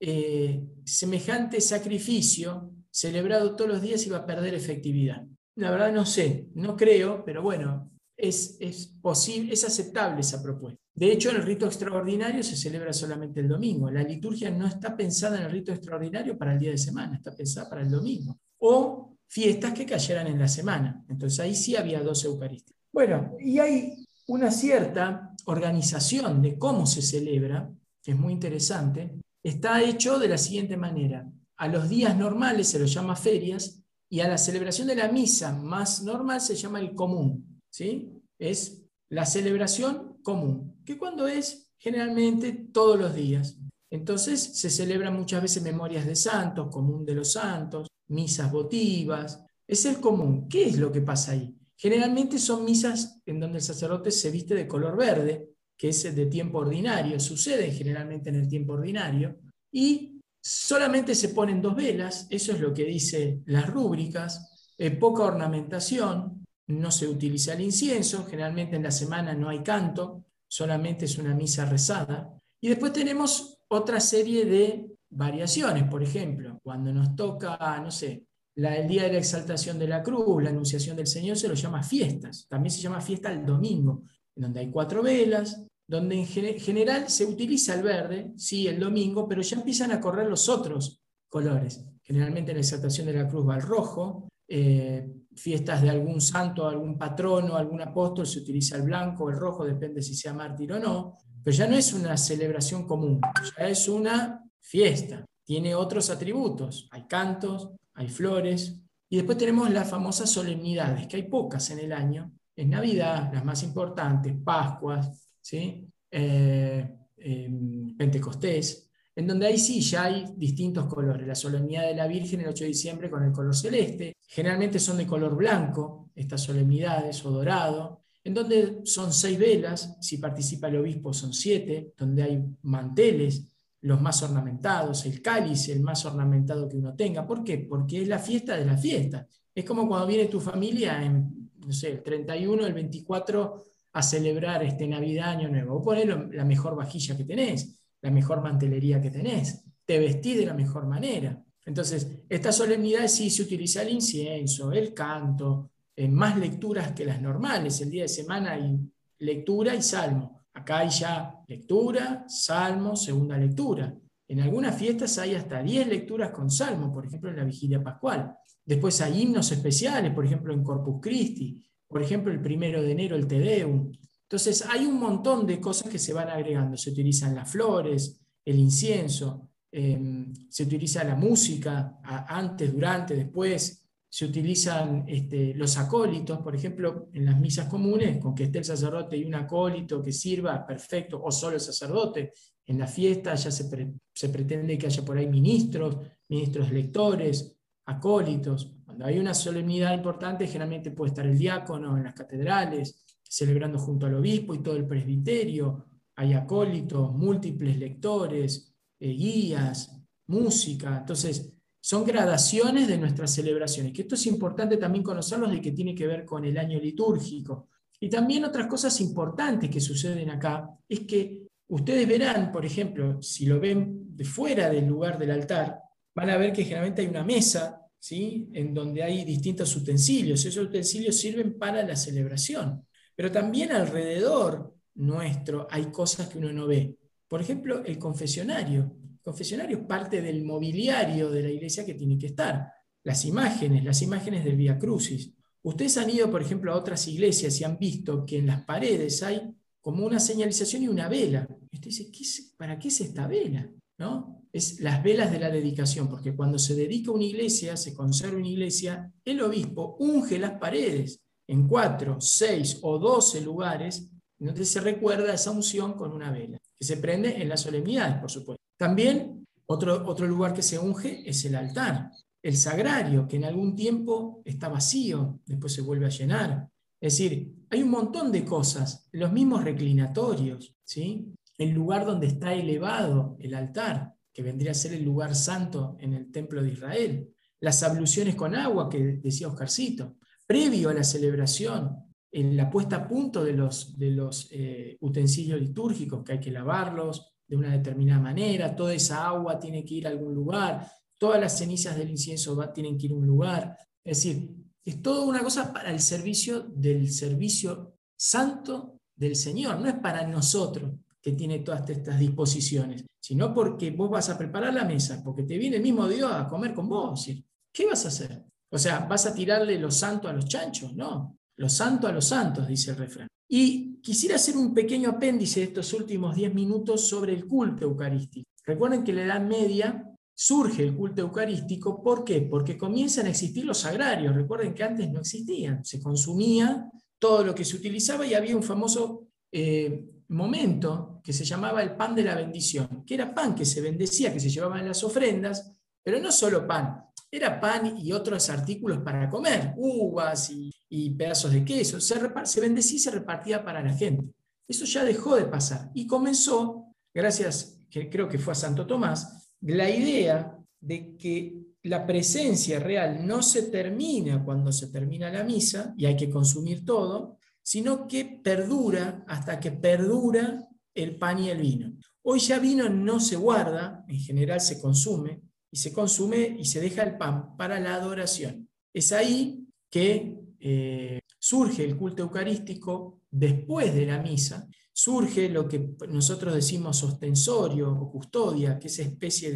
eh, semejante sacrificio celebrado todos los días iba a perder efectividad. La verdad no sé, no creo, pero bueno, es, es posible, es aceptable esa propuesta. De hecho, el rito extraordinario se celebra solamente el domingo. La liturgia no está pensada en el rito extraordinario para el día de semana, está pensada para el domingo. O fiestas que cayeran en la semana. Entonces ahí sí había dos Eucaristías. Bueno, y hay una cierta organización de cómo se celebra, que es muy interesante, está hecho de la siguiente manera. A los días normales se los llama ferias y a la celebración de la misa más normal se llama el común. ¿sí? Es la celebración común, que cuando es generalmente todos los días. Entonces se celebran muchas veces memorias de santos, común de los santos, misas votivas. Es el común. ¿Qué es lo que pasa ahí? Generalmente son misas en donde el sacerdote se viste de color verde, que es de tiempo ordinario, sucede generalmente en el tiempo ordinario, y solamente se ponen dos velas, eso es lo que dice las rúbricas, eh, poca ornamentación, no se utiliza el incienso, generalmente en la semana no hay canto, solamente es una misa rezada, y después tenemos otra serie de variaciones, por ejemplo, cuando nos toca, no sé, el día de la exaltación de la cruz, la anunciación del Señor, se lo llama fiestas, también se llama fiesta el domingo, donde hay cuatro velas, donde en general se utiliza el verde, sí, el domingo, pero ya empiezan a correr los otros colores. Generalmente en la exaltación de la cruz va el rojo, eh, fiestas de algún santo, algún patrono, algún apóstol, se utiliza el blanco o el rojo, depende si sea mártir o no, pero ya no es una celebración común, ya es una fiesta, tiene otros atributos, hay cantos, hay flores, y después tenemos las famosas solemnidades, que hay pocas en el año, es Navidad, las más importantes, Pascuas, ¿sí? Eh, em, Pentecostés, en donde ahí sí ya hay distintos colores. La solemnidad de la Virgen el 8 de diciembre con el color celeste, generalmente son de color blanco, estas solemnidades, o dorado, en donde son seis velas, si participa el obispo son siete, donde hay manteles, los más ornamentados, el cáliz, el más ornamentado que uno tenga. ¿Por qué? Porque es la fiesta de la fiesta. Es como cuando viene tu familia en, no sé, el 31, el 24 a celebrar este Navidad, Año Nuevo. O la mejor vajilla que tenés la mejor mantelería que tenés, te vestís de la mejor manera. Entonces, esta solemnidad sí se utiliza el incienso, el canto, en más lecturas que las normales. El día de semana hay lectura y salmo. Acá hay ya lectura, salmo, segunda lectura. En algunas fiestas hay hasta 10 lecturas con salmo, por ejemplo en la vigilia pascual. Después hay himnos especiales, por ejemplo en Corpus Christi, por ejemplo el primero de enero el Te Deum. Entonces, hay un montón de cosas que se van agregando. Se utilizan las flores, el incienso, em, se utiliza la música antes, durante, después. Se utilizan este, los acólitos, por ejemplo, en las misas comunes, con que esté el sacerdote y un acólito que sirva, perfecto, o solo el sacerdote. En la fiesta ya se, pretende que haya por ahí ministros, ministros lectores, acólitos. Cuando hay una solemnidad importante, generalmente puede estar el diácono en las catedrales, celebrando junto al obispo y todo el presbiterio. Hay acólitos, múltiples lectores, eh, guías, música. Entonces, son gradaciones de nuestras celebraciones, que esto es importante también conocerlos de que tiene que ver con el año litúrgico. Y también otras cosas importantes que suceden acá es que ustedes verán, por ejemplo, si lo ven de fuera del lugar del altar, van a ver que generalmente hay una mesa, ¿sí? en donde hay distintos utensilios. Esos utensilios sirven para la celebración. Pero también alrededor nuestro hay cosas que uno no ve. Por ejemplo, el confesionario. Confesionario es parte del mobiliario de la iglesia que tiene que estar. Las imágenes, las imágenes del Via Crucis. Ustedes han ido, por ejemplo, a otras iglesias y han visto que en las paredes hay como una señalización y una vela. Y usted dice, ¿para qué es esta vela? ¿No? Es las velas de la dedicación, porque cuando se dedica una iglesia, se conserva una iglesia, el obispo unge las paredes en cuatro, seis o doce lugares, entonces se recuerda esa unción con una vela, que se prende en las solemnidades, por supuesto. También otro, otro lugar que se unge es el altar, el sagrario, que en algún tiempo está vacío, después se vuelve a llenar. Es decir, hay un montón de cosas, los mismos reclinatorios, ¿sí? el lugar donde está elevado el altar, que vendría a ser el lugar santo en el templo de Israel, las abluciones con agua que decía Oscarcito, previo a la celebración, en la puesta a punto de los, de los eh, utensilios litúrgicos, que hay que lavarlos de una determinada manera, toda esa agua tiene que ir a algún lugar, todas las cenizas del incienso tienen que ir a un lugar. Es decir, es toda una cosa para el servicio del servicio santo del Señor, no es para nosotros que tiene todas estas disposiciones, sino porque vos vas a preparar la mesa, porque te viene el mismo Dios a comer con vos. ¿Qué vas a hacer? O sea, ¿vas a tirarle lo santo a los chanchos? No, lo santo a los santos, dice el refrán. Y quisiera hacer un pequeño apéndice de estos últimos 10 minutos sobre el culto eucarístico. Recuerden que en la Edad Media surge el culto eucarístico. ¿Por qué? Porque comienzan a existir los agrarios. Recuerden que antes no existían. Se consumía todo lo que se utilizaba y había un famoso eh, momento que se llamaba el pan de la bendición, que era pan que se bendecía, que se llevaba en las ofrendas, pero no solo pan, era pan y otros artículos para comer, uvas y, pedazos de queso. Se, se bendecía y se repartía para la gente. Eso ya dejó de pasar y comenzó, gracias, creo que fue a Santo Tomás, la idea de que la presencia real no se termina cuando se termina la misa y hay que consumir todo, sino que perdura hasta que perdura el pan y el vino. Hoy ya vino no se guarda, en general se consume, y se consume y se deja el pan para la adoración. Es ahí que eh, surge el culto eucarístico después de la misa, surge lo que nosotros decimos ostensorio o custodia, que es especie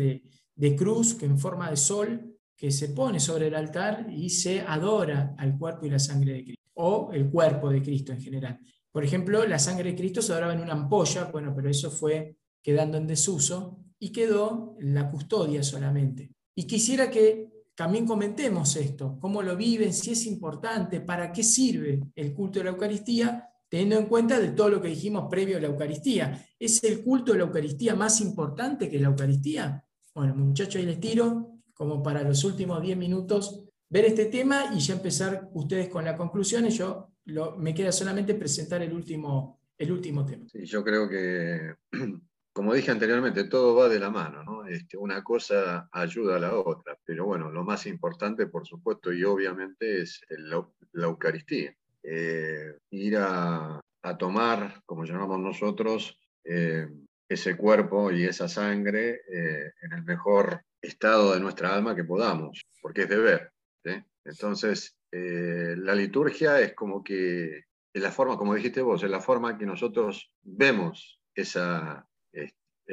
de, cruz que en forma de sol que se pone sobre el altar y se adora al cuerpo y la sangre de Cristo, o el cuerpo de Cristo en general. Por ejemplo, la sangre de Cristo se adoraba en una ampolla, bueno, pero eso fue quedando en desuso y quedó la custodia solamente. Y quisiera que también comentemos esto, cómo lo viven, si es importante, para qué sirve el culto de la Eucaristía, teniendo en cuenta de todo lo que dijimos previo a la Eucaristía. ¿Es el culto de la Eucaristía más importante que la Eucaristía? Bueno, muchachos, ahí les tiro, como para los últimos 10 minutos, ver este tema y ya empezar ustedes con las conclusiones. Yo me queda solamente presentar el último, el último tema. Sí, yo creo que, como dije anteriormente, todo va de la mano, ¿no? Este, una cosa ayuda a la otra, pero bueno, lo más importante, por supuesto, y obviamente es la, Eucaristía. Eh, ir a, tomar, como llamamos nosotros, eh, ese cuerpo y esa sangre eh, en el mejor estado de nuestra alma que podamos, porque es deber. Entonces, eh, la liturgia es como que, es la forma, como dijiste vos, es la forma que nosotros vemos esa,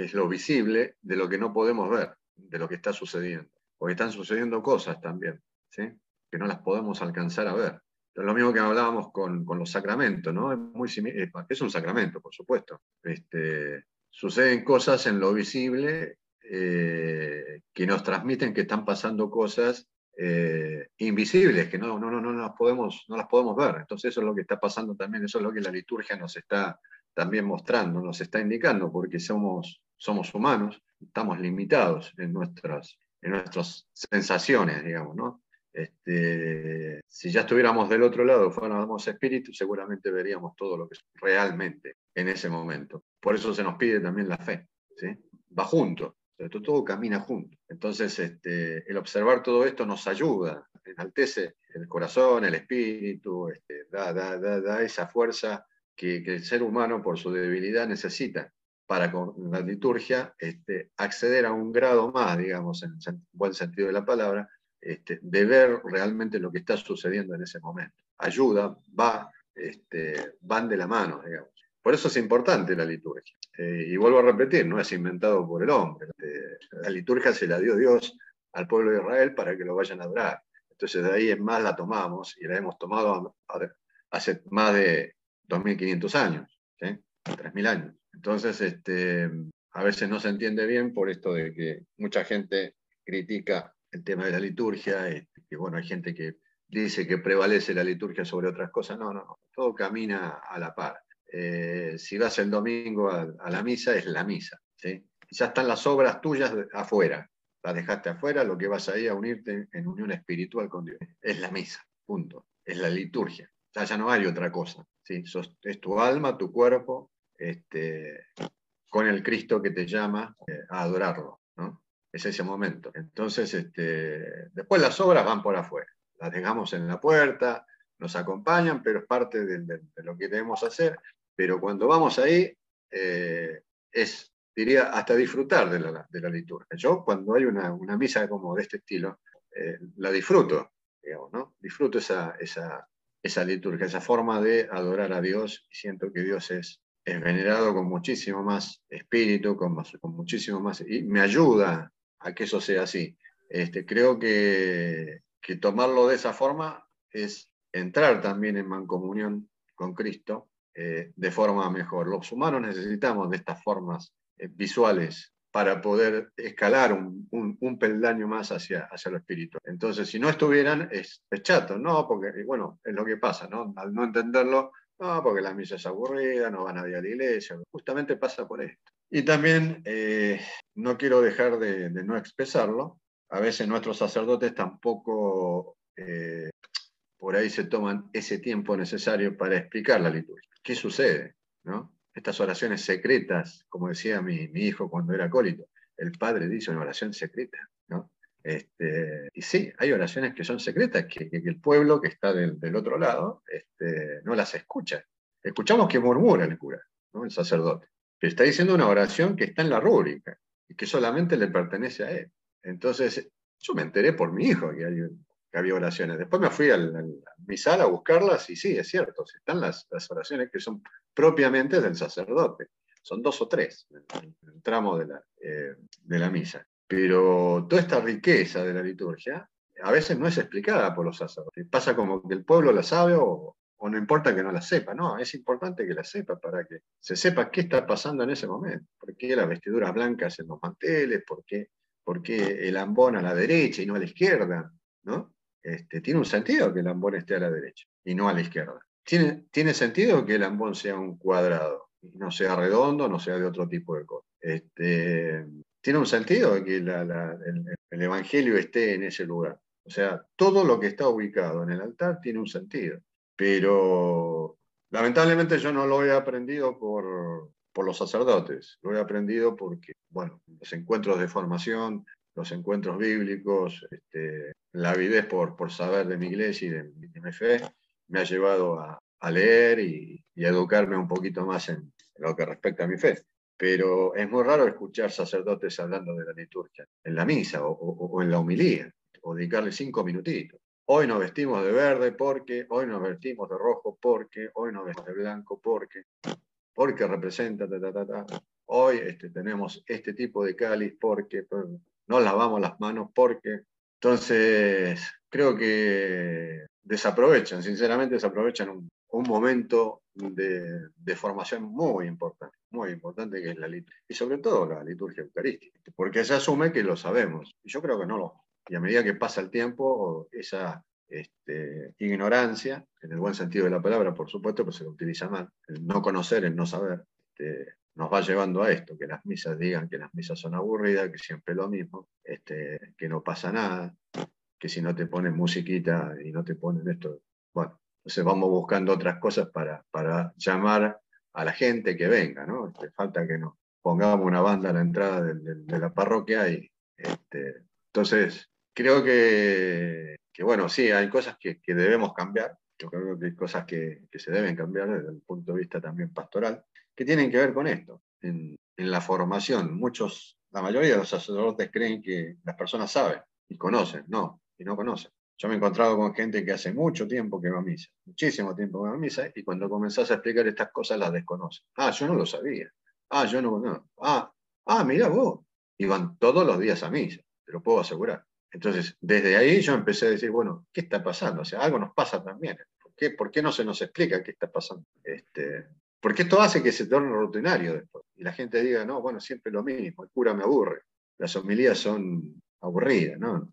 es, lo visible de lo que no podemos ver, de lo que está sucediendo. Porque están sucediendo cosas también, que no las podemos alcanzar a ver. Es lo mismo que hablábamos con, con los sacramentos, ¿no? Es, muy, es un sacramento, por supuesto. Este, suceden cosas en lo visible eh, que nos transmiten que están pasando cosas eh, invisibles, que no, no, no, no, las podemos, no las podemos ver. Entonces eso es lo que está pasando también, eso es lo que la liturgia nos está también mostrando, nos está indicando, porque somos, somos humanos, estamos limitados en nuestras, en nuestras sensaciones, digamos, ¿no? Este, si ya estuviéramos del otro lado, fuéramos espíritu, seguramente veríamos todo lo que es realmente en ese momento. Por eso se nos pide también la fe, ¿sí? Va junto, todo, todo camina junto. Entonces, este, el observar todo esto nos ayuda, enaltece el corazón, el espíritu, este, da, da, da, esa fuerza que, el ser humano, por su debilidad, necesita para con la liturgia este, acceder a un grado más, digamos, en el buen sentido de la palabra, este, de ver realmente lo que está sucediendo en ese momento. Ayuda, va, este, van de la mano, digamos. Por eso es importante la liturgia. Eh, y vuelvo a repetir, no es inventado por el hombre. Eh, la liturgia se la dio Dios al pueblo de Israel para que lo vayan a adorar. Entonces de ahí en más la tomamos y la hemos tomado hace más de 2.500 años, ¿sí? 3.000 años. Entonces, este, a veces no se entiende bien por esto de que mucha gente critica el tema de la liturgia, y, que bueno, hay gente que dice que prevalece la liturgia sobre otras cosas. No, no, todo camina a la par. Eh, si vas el domingo a, la misa, es la misa. ¿sí? Ya están las obras tuyas afuera. Las dejaste afuera, lo que vas ahí a unirte en unión espiritual con Dios. Es la misa, punto. Es la liturgia. Ya, ya no hay otra cosa. ¿sí? es tu alma, tu cuerpo, este, con el Cristo que te llama eh, a adorarlo. ¿no? Es ese momento. Entonces, este, después las obras van por afuera. Las dejamos en la puerta, nos acompañan, pero es parte de, lo que debemos hacer. Pero cuando vamos ahí, eh, es, diría, hasta disfrutar de la, de la, liturgia. Yo, cuando hay una, una misa como de este estilo, eh, la disfruto, digamos, ¿no? Disfruto esa, esa, esa liturgia, esa forma de adorar a Dios y siento que Dios es, es venerado con muchísimo más espíritu, con, con muchísimo más, y me ayuda a que eso sea así. Este, creo que, que tomarlo de esa forma es entrar también en mancomunión con Cristo eh, de forma mejor. Los humanos necesitamos de estas formas eh, visuales para poder escalar un, un, peldaño más hacia, hacia lo espiritual. Entonces, si no estuvieran, es, chato, ¿no? Porque, bueno, es lo que pasa, ¿no? Al no entenderlo, no, porque la misa es aburrida, no va nadie a la iglesia, justamente pasa por esto. Y también eh, no quiero dejar de, no expresarlo. A veces nuestros sacerdotes tampoco eh, por ahí se toman ese tiempo necesario para explicar la liturgia. ¿Qué sucede? ¿no? Estas oraciones secretas, como decía mi, hijo cuando era acólito, el padre dice una oración secreta. ¿no? Este, y sí, hay oraciones que son secretas, que, el pueblo que está del, otro lado este, no las escucha. Escuchamos que murmura el cura, ¿no? el sacerdote que está diciendo una oración que está en la rúbrica y que solamente le pertenece a él. Entonces, yo me enteré por mi hijo que, había oraciones. Después me fui a mi sala a buscarlas y sí, es cierto, están las, oraciones que son propiamente del sacerdote. Son dos o tres en el tramo de la, eh, de la misa. Pero toda esta riqueza de la liturgia a veces no es explicada por los sacerdotes. Pasa como que el pueblo la sabe o, no importa que no la sepa, no, es importante que la sepa para que se sepa qué está pasando en ese momento, por qué las vestiduras blancas en los manteles, por qué, por qué el ambón a la derecha y no a la izquierda, ¿no? Este, tiene un sentido que el ambón esté a la derecha y no a la izquierda. Tiene, tiene sentido que el ambón sea un cuadrado, y no sea redondo, no sea de otro tipo de cosa. Este, tiene un sentido que el, el Evangelio esté en ese lugar. O sea, todo lo que está ubicado en el altar tiene un sentido pero lamentablemente yo no lo he aprendido por, los sacerdotes, lo he aprendido porque, bueno, los encuentros de formación, los encuentros bíblicos, este, la avidez por, por saber de mi iglesia y de, mi fe, me ha llevado a, leer y, a educarme un poquito más en, lo que respecta a mi fe. Pero es muy raro escuchar sacerdotes hablando de la liturgia en la misa o, o, en la homilía, o dedicarle cinco minutitos. Hoy nos vestimos de verde porque, hoy nos vestimos de rojo porque, hoy nos vestimos de blanco porque, porque representa, ta, ta, ta, hoy este, tenemos este tipo de cáliz porque, no lavamos las manos porque. Entonces, creo que desaprovechan, sinceramente desaprovechan un momento de, de, formación muy importante, muy importante que es la liturgia, y sobre todo la liturgia eucarística, porque se asume que lo sabemos, y yo creo que no lo y a medida que pasa el tiempo, esa este, ignorancia, en el buen sentido de la palabra, por supuesto, pues se lo utiliza mal, el no conocer, el no saber, este, nos va llevando a esto, que las misas digan que las misas son aburridas, que siempre es lo mismo, este, que no pasa nada, que si no te ponen musiquita y no te ponen esto, bueno, entonces vamos buscando otras cosas para, para llamar a la gente que venga, ¿no? Falta que nos pongamos una banda a la entrada de la parroquia y este, entonces creo que, que, bueno, sí, hay cosas que, que, debemos cambiar. Yo creo que hay cosas que, que, se deben cambiar desde el punto de vista también pastoral, que tienen que ver con esto, en, en la formación. Muchos, la mayoría de los sacerdotes creen que las personas saben y conocen, no, y no conocen. Yo me he encontrado con gente que hace mucho tiempo que va a misa, muchísimo tiempo que va a misa, y cuando comenzás a explicar estas cosas las desconoce. Ah, yo no lo sabía. Ah, yo no. Ah, ah, mira vos. Y van todos los días a misa, te lo puedo asegurar. Entonces, desde ahí yo empecé a decir, bueno, ¿qué está pasando? O sea, algo nos pasa también. ¿Por qué, ¿Por qué no se nos explica qué está pasando? Este, porque esto hace que se torne rutinario después. Y la gente diga, no, bueno, siempre lo mismo, el cura me aburre. Las homilías son aburridas, ¿no?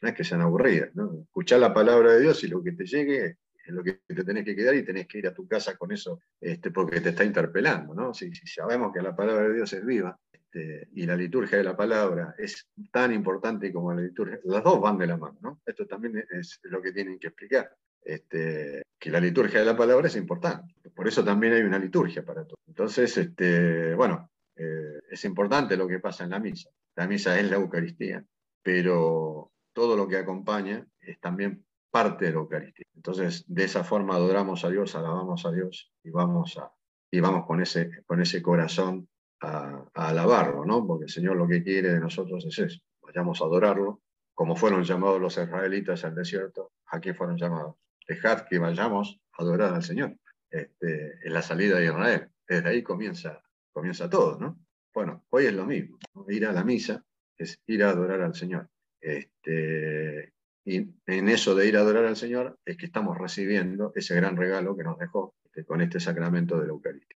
No es que sean aburridas, ¿no? Escuchar la palabra de Dios y lo que te llegue es lo que te tenés que quedar y tenés que ir a tu casa con eso este, porque te está interpelando, ¿no? Si, sabemos que la palabra de Dios es viva, este, y la liturgia de la palabra es tan importante como la liturgia, las dos van de la mano, ¿no? Esto también es lo que tienen que explicar, este, que la liturgia de la palabra es importante, por eso también hay una liturgia para todo. Entonces, este, bueno, eh, es importante lo que pasa en la misa, la misa es la Eucaristía, pero todo lo que acompaña es también parte de la Eucaristía. Entonces, de esa forma adoramos a Dios, alabamos a Dios y vamos, a, y vamos con, ese, con ese corazón a, a, alabarlo, ¿no? Porque el Señor lo que quiere de nosotros es eso, vayamos a adorarlo, como fueron llamados los israelitas al desierto, aquí fueron llamados. Dejad que vayamos a adorar al Señor. Este, en la salida de Israel. Desde ahí comienza, comienza todo, ¿no? Bueno, hoy es lo mismo. Ir a la misa es ir a adorar al Señor. Este, y en eso de ir a adorar al Señor es que estamos recibiendo ese gran regalo que nos dejó este, con este sacramento de la Eucaristía.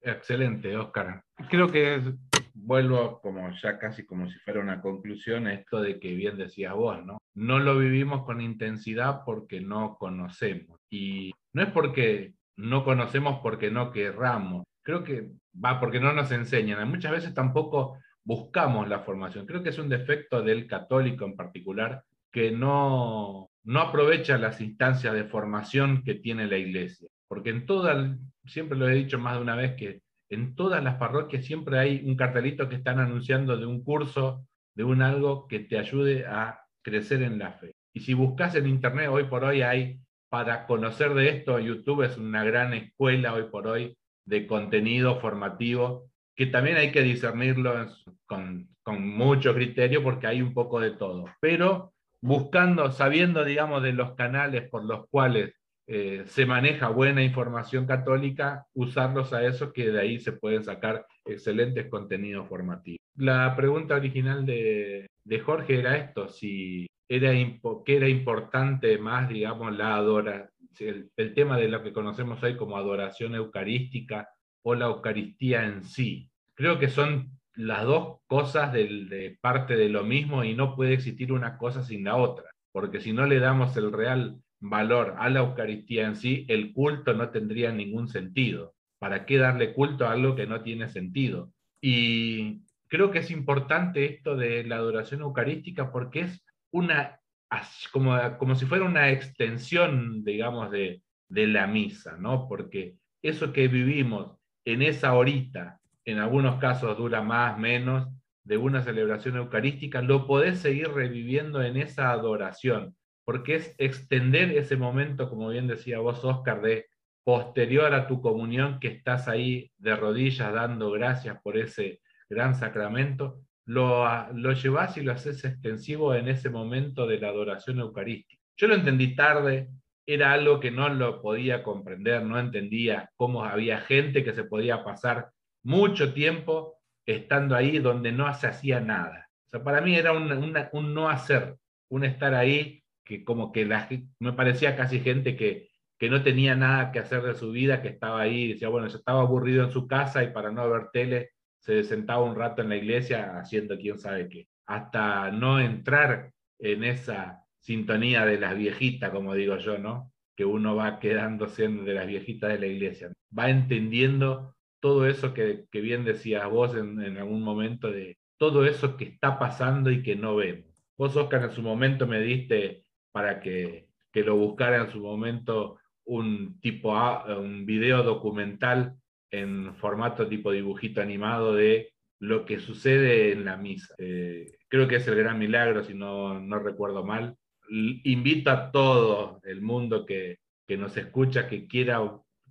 Excelente, Oscar. Creo que vuelvo como ya casi como si fuera una conclusión a esto de que bien decías vos, ¿no? No lo vivimos con intensidad porque no conocemos. Y no es porque no conocemos porque no querramos. Creo que va porque no nos enseñan. Muchas veces tampoco buscamos la formación. Creo que es un defecto del católico en particular que no, no aprovecha las instancias de formación que tiene la iglesia. Porque en toda, siempre lo he dicho más de una vez, que en todas las parroquias siempre hay un cartelito que están anunciando de un curso, de un algo que te ayude a crecer en la fe. Y si buscas en internet, hoy por hoy hay, para conocer de esto, YouTube es una gran escuela hoy por hoy de contenido formativo, que también hay que discernirlo con, con mucho criterio porque hay un poco de todo. Pero buscando, sabiendo, digamos, de los canales por los cuales eh, se maneja buena información católica, usarlos a eso, que de ahí se pueden sacar excelentes contenidos formativos. La pregunta original de, de Jorge era esto, si era, que era importante más, digamos, la adoración, el, el tema de lo que conocemos hoy como adoración eucarística o la Eucaristía en sí. Creo que son las dos cosas de parte de lo mismo y no puede existir una cosa sin la otra, porque si no le damos el real valor a la Eucaristía en sí, el culto no tendría ningún sentido. ¿Para qué darle culto a algo que no tiene sentido? Y creo que es importante esto de la adoración eucarística porque es una, como, como si fuera una extensión, digamos, de, de la misa, ¿no? Porque eso que vivimos en esa horita, en algunos casos dura más, menos, de una celebración eucarística, lo podés seguir reviviendo en esa adoración, porque es extender ese momento, como bien decía vos, Oscar, de posterior a tu comunión, que estás ahí de rodillas dando gracias por ese gran sacramento, lo, lo llevas y lo haces extensivo en ese momento de la adoración eucarística. Yo lo entendí tarde, era algo que no lo podía comprender, no entendía cómo había gente que se podía pasar mucho tiempo estando ahí donde no se hacía nada. O sea, para mí era un, no hacer, un estar ahí que como que me parecía casi gente que, que no tenía nada que hacer de su vida, que estaba ahí, decía, bueno, yo estaba aburrido en su casa y para no ver tele se sentaba un rato en la iglesia haciendo quién sabe qué, hasta no entrar en esa sintonía de las viejitas, como digo yo, ¿no? Que uno va quedando siendo de las viejitas de la iglesia. Va entendiendo todo eso que, que bien decías vos en, algún momento, de todo eso que está pasando y que no vemos. Vos, Oscar, en su momento me diste para que, que lo buscara en su momento un tipo A, un video documental en formato tipo dibujito animado de lo que sucede en la misa. Eh, creo que es el gran milagro, si no, no recuerdo mal. Invito a todo el mundo que, que nos escucha, que quiera,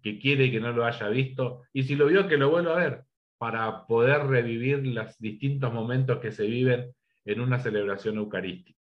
que quiere y que no lo haya visto, y si lo vio, que lo vuelva a ver, para poder revivir los distintos momentos que se viven en una celebración eucarística.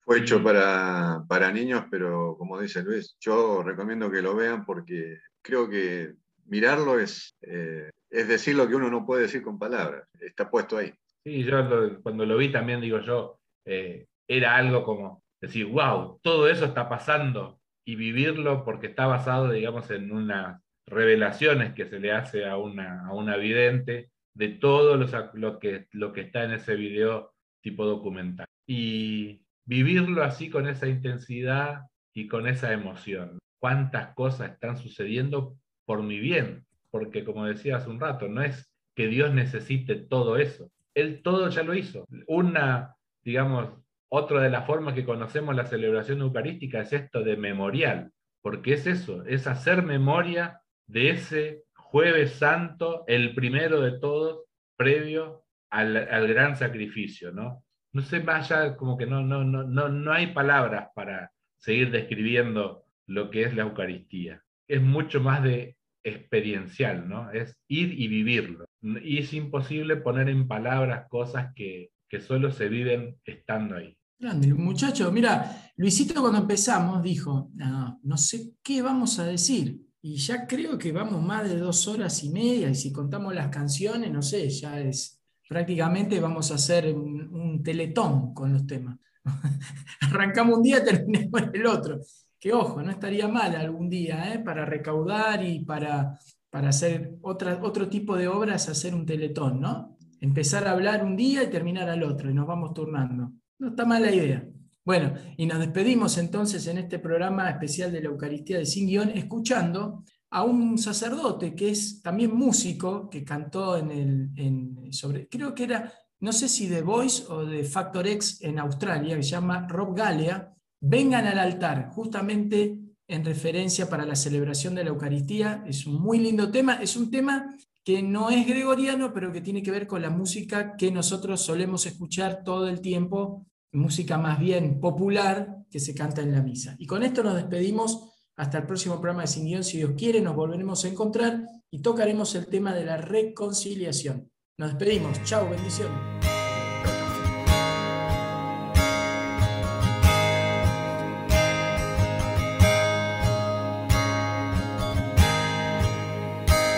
Fue hecho para, para niños, pero como dice Luis, yo recomiendo que lo vean porque creo que mirarlo es, eh, es decir lo que uno no puede decir con palabras, está puesto ahí. Sí, yo cuando lo vi también digo yo, eh, era algo como decir, wow, todo eso está pasando y vivirlo porque está basado, digamos, en unas revelaciones que se le hace a una, a una vidente de todo lo, que, lo que está en ese video tipo documental. Y vivirlo así con esa intensidad y con esa emoción. ¿Cuántas cosas están sucediendo por mi bien, porque como decía hace un rato, no es que Dios necesite todo eso, Él todo ya lo hizo. Una, digamos, otra de las formas que conocemos la celebración eucarística es esto de memorial, porque es eso, es hacer memoria de ese jueves santo, el primero de todos, previo al, gran sacrificio, ¿no? No sé, más allá, como que no, no, no, no, no hay palabras para seguir describiendo lo que es la Eucaristía es mucho más de experiencial, ¿no? Es ir y vivirlo. Y es imposible poner en palabras cosas que, que solo se viven estando ahí. Grande, muchacho, mira, Luisito cuando empezamos dijo, no, sé qué vamos a decir. Y ya creo que vamos más de dos horas y media, y si contamos las canciones, no sé, ya es prácticamente vamos a hacer un, un teletón con los temas. Arrancamos un día, terminamos el otro que ojo, no estaría mal algún día, ¿eh? para recaudar y para, para hacer otro tipo de obras, hacer un teletón, ¿no? Empezar a hablar un día y terminar al otro, y nos vamos turnando. No está mala idea. Bueno, y nos despedimos entonces en este programa especial de la Eucaristía de Sin Guión, escuchando a un sacerdote que es también músico, que cantó en el, en, sobre, creo que era, no sé si de Voice o de Factor X en Australia, que se llama Rob Galea, vengan al altar, justamente en referencia para la celebración de la Eucaristía. Es un muy lindo tema, es un tema que no es gregoriano, pero que tiene que ver con la música que nosotros solemos escuchar todo el tiempo, música más bien popular que se canta en la misa. Y con esto nos despedimos hasta el próximo programa de Sin Guión. Si Dios quiere, nos volveremos a encontrar y tocaremos el tema de la reconciliación. Nos despedimos. Chao, bendiciones.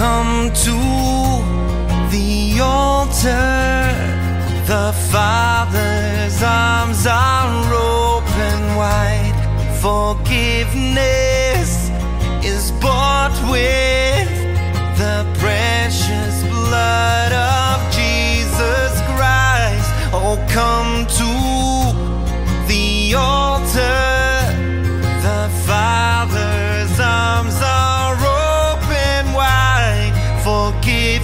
Come to the altar. The Father's arms are open wide. Forgiveness is bought with the precious blood of Jesus Christ. Oh, come to the altar. forgive.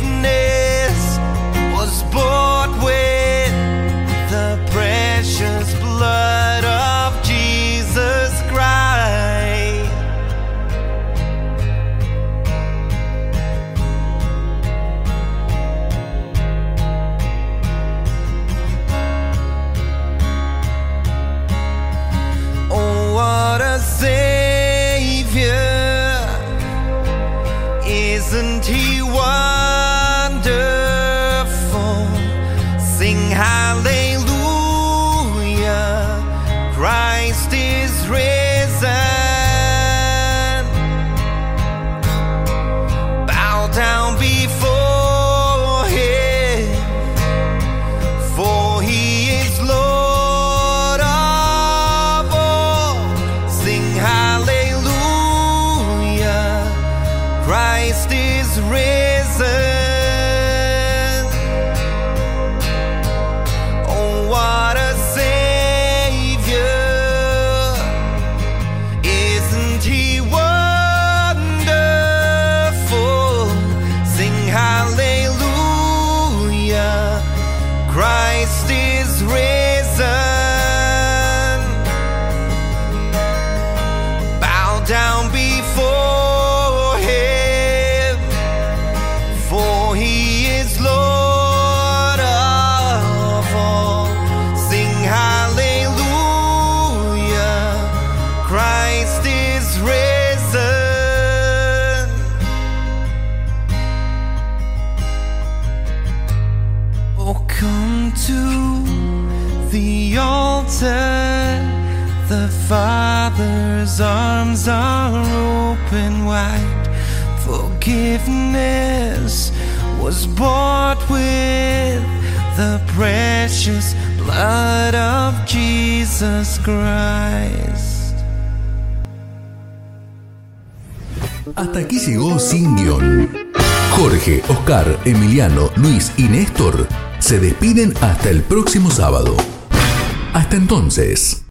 Hasta aquí llegó Sin Guión. Jorge, Oscar, Emiliano, Luis y Néstor se despiden hasta el próximo sábado. Hasta entonces.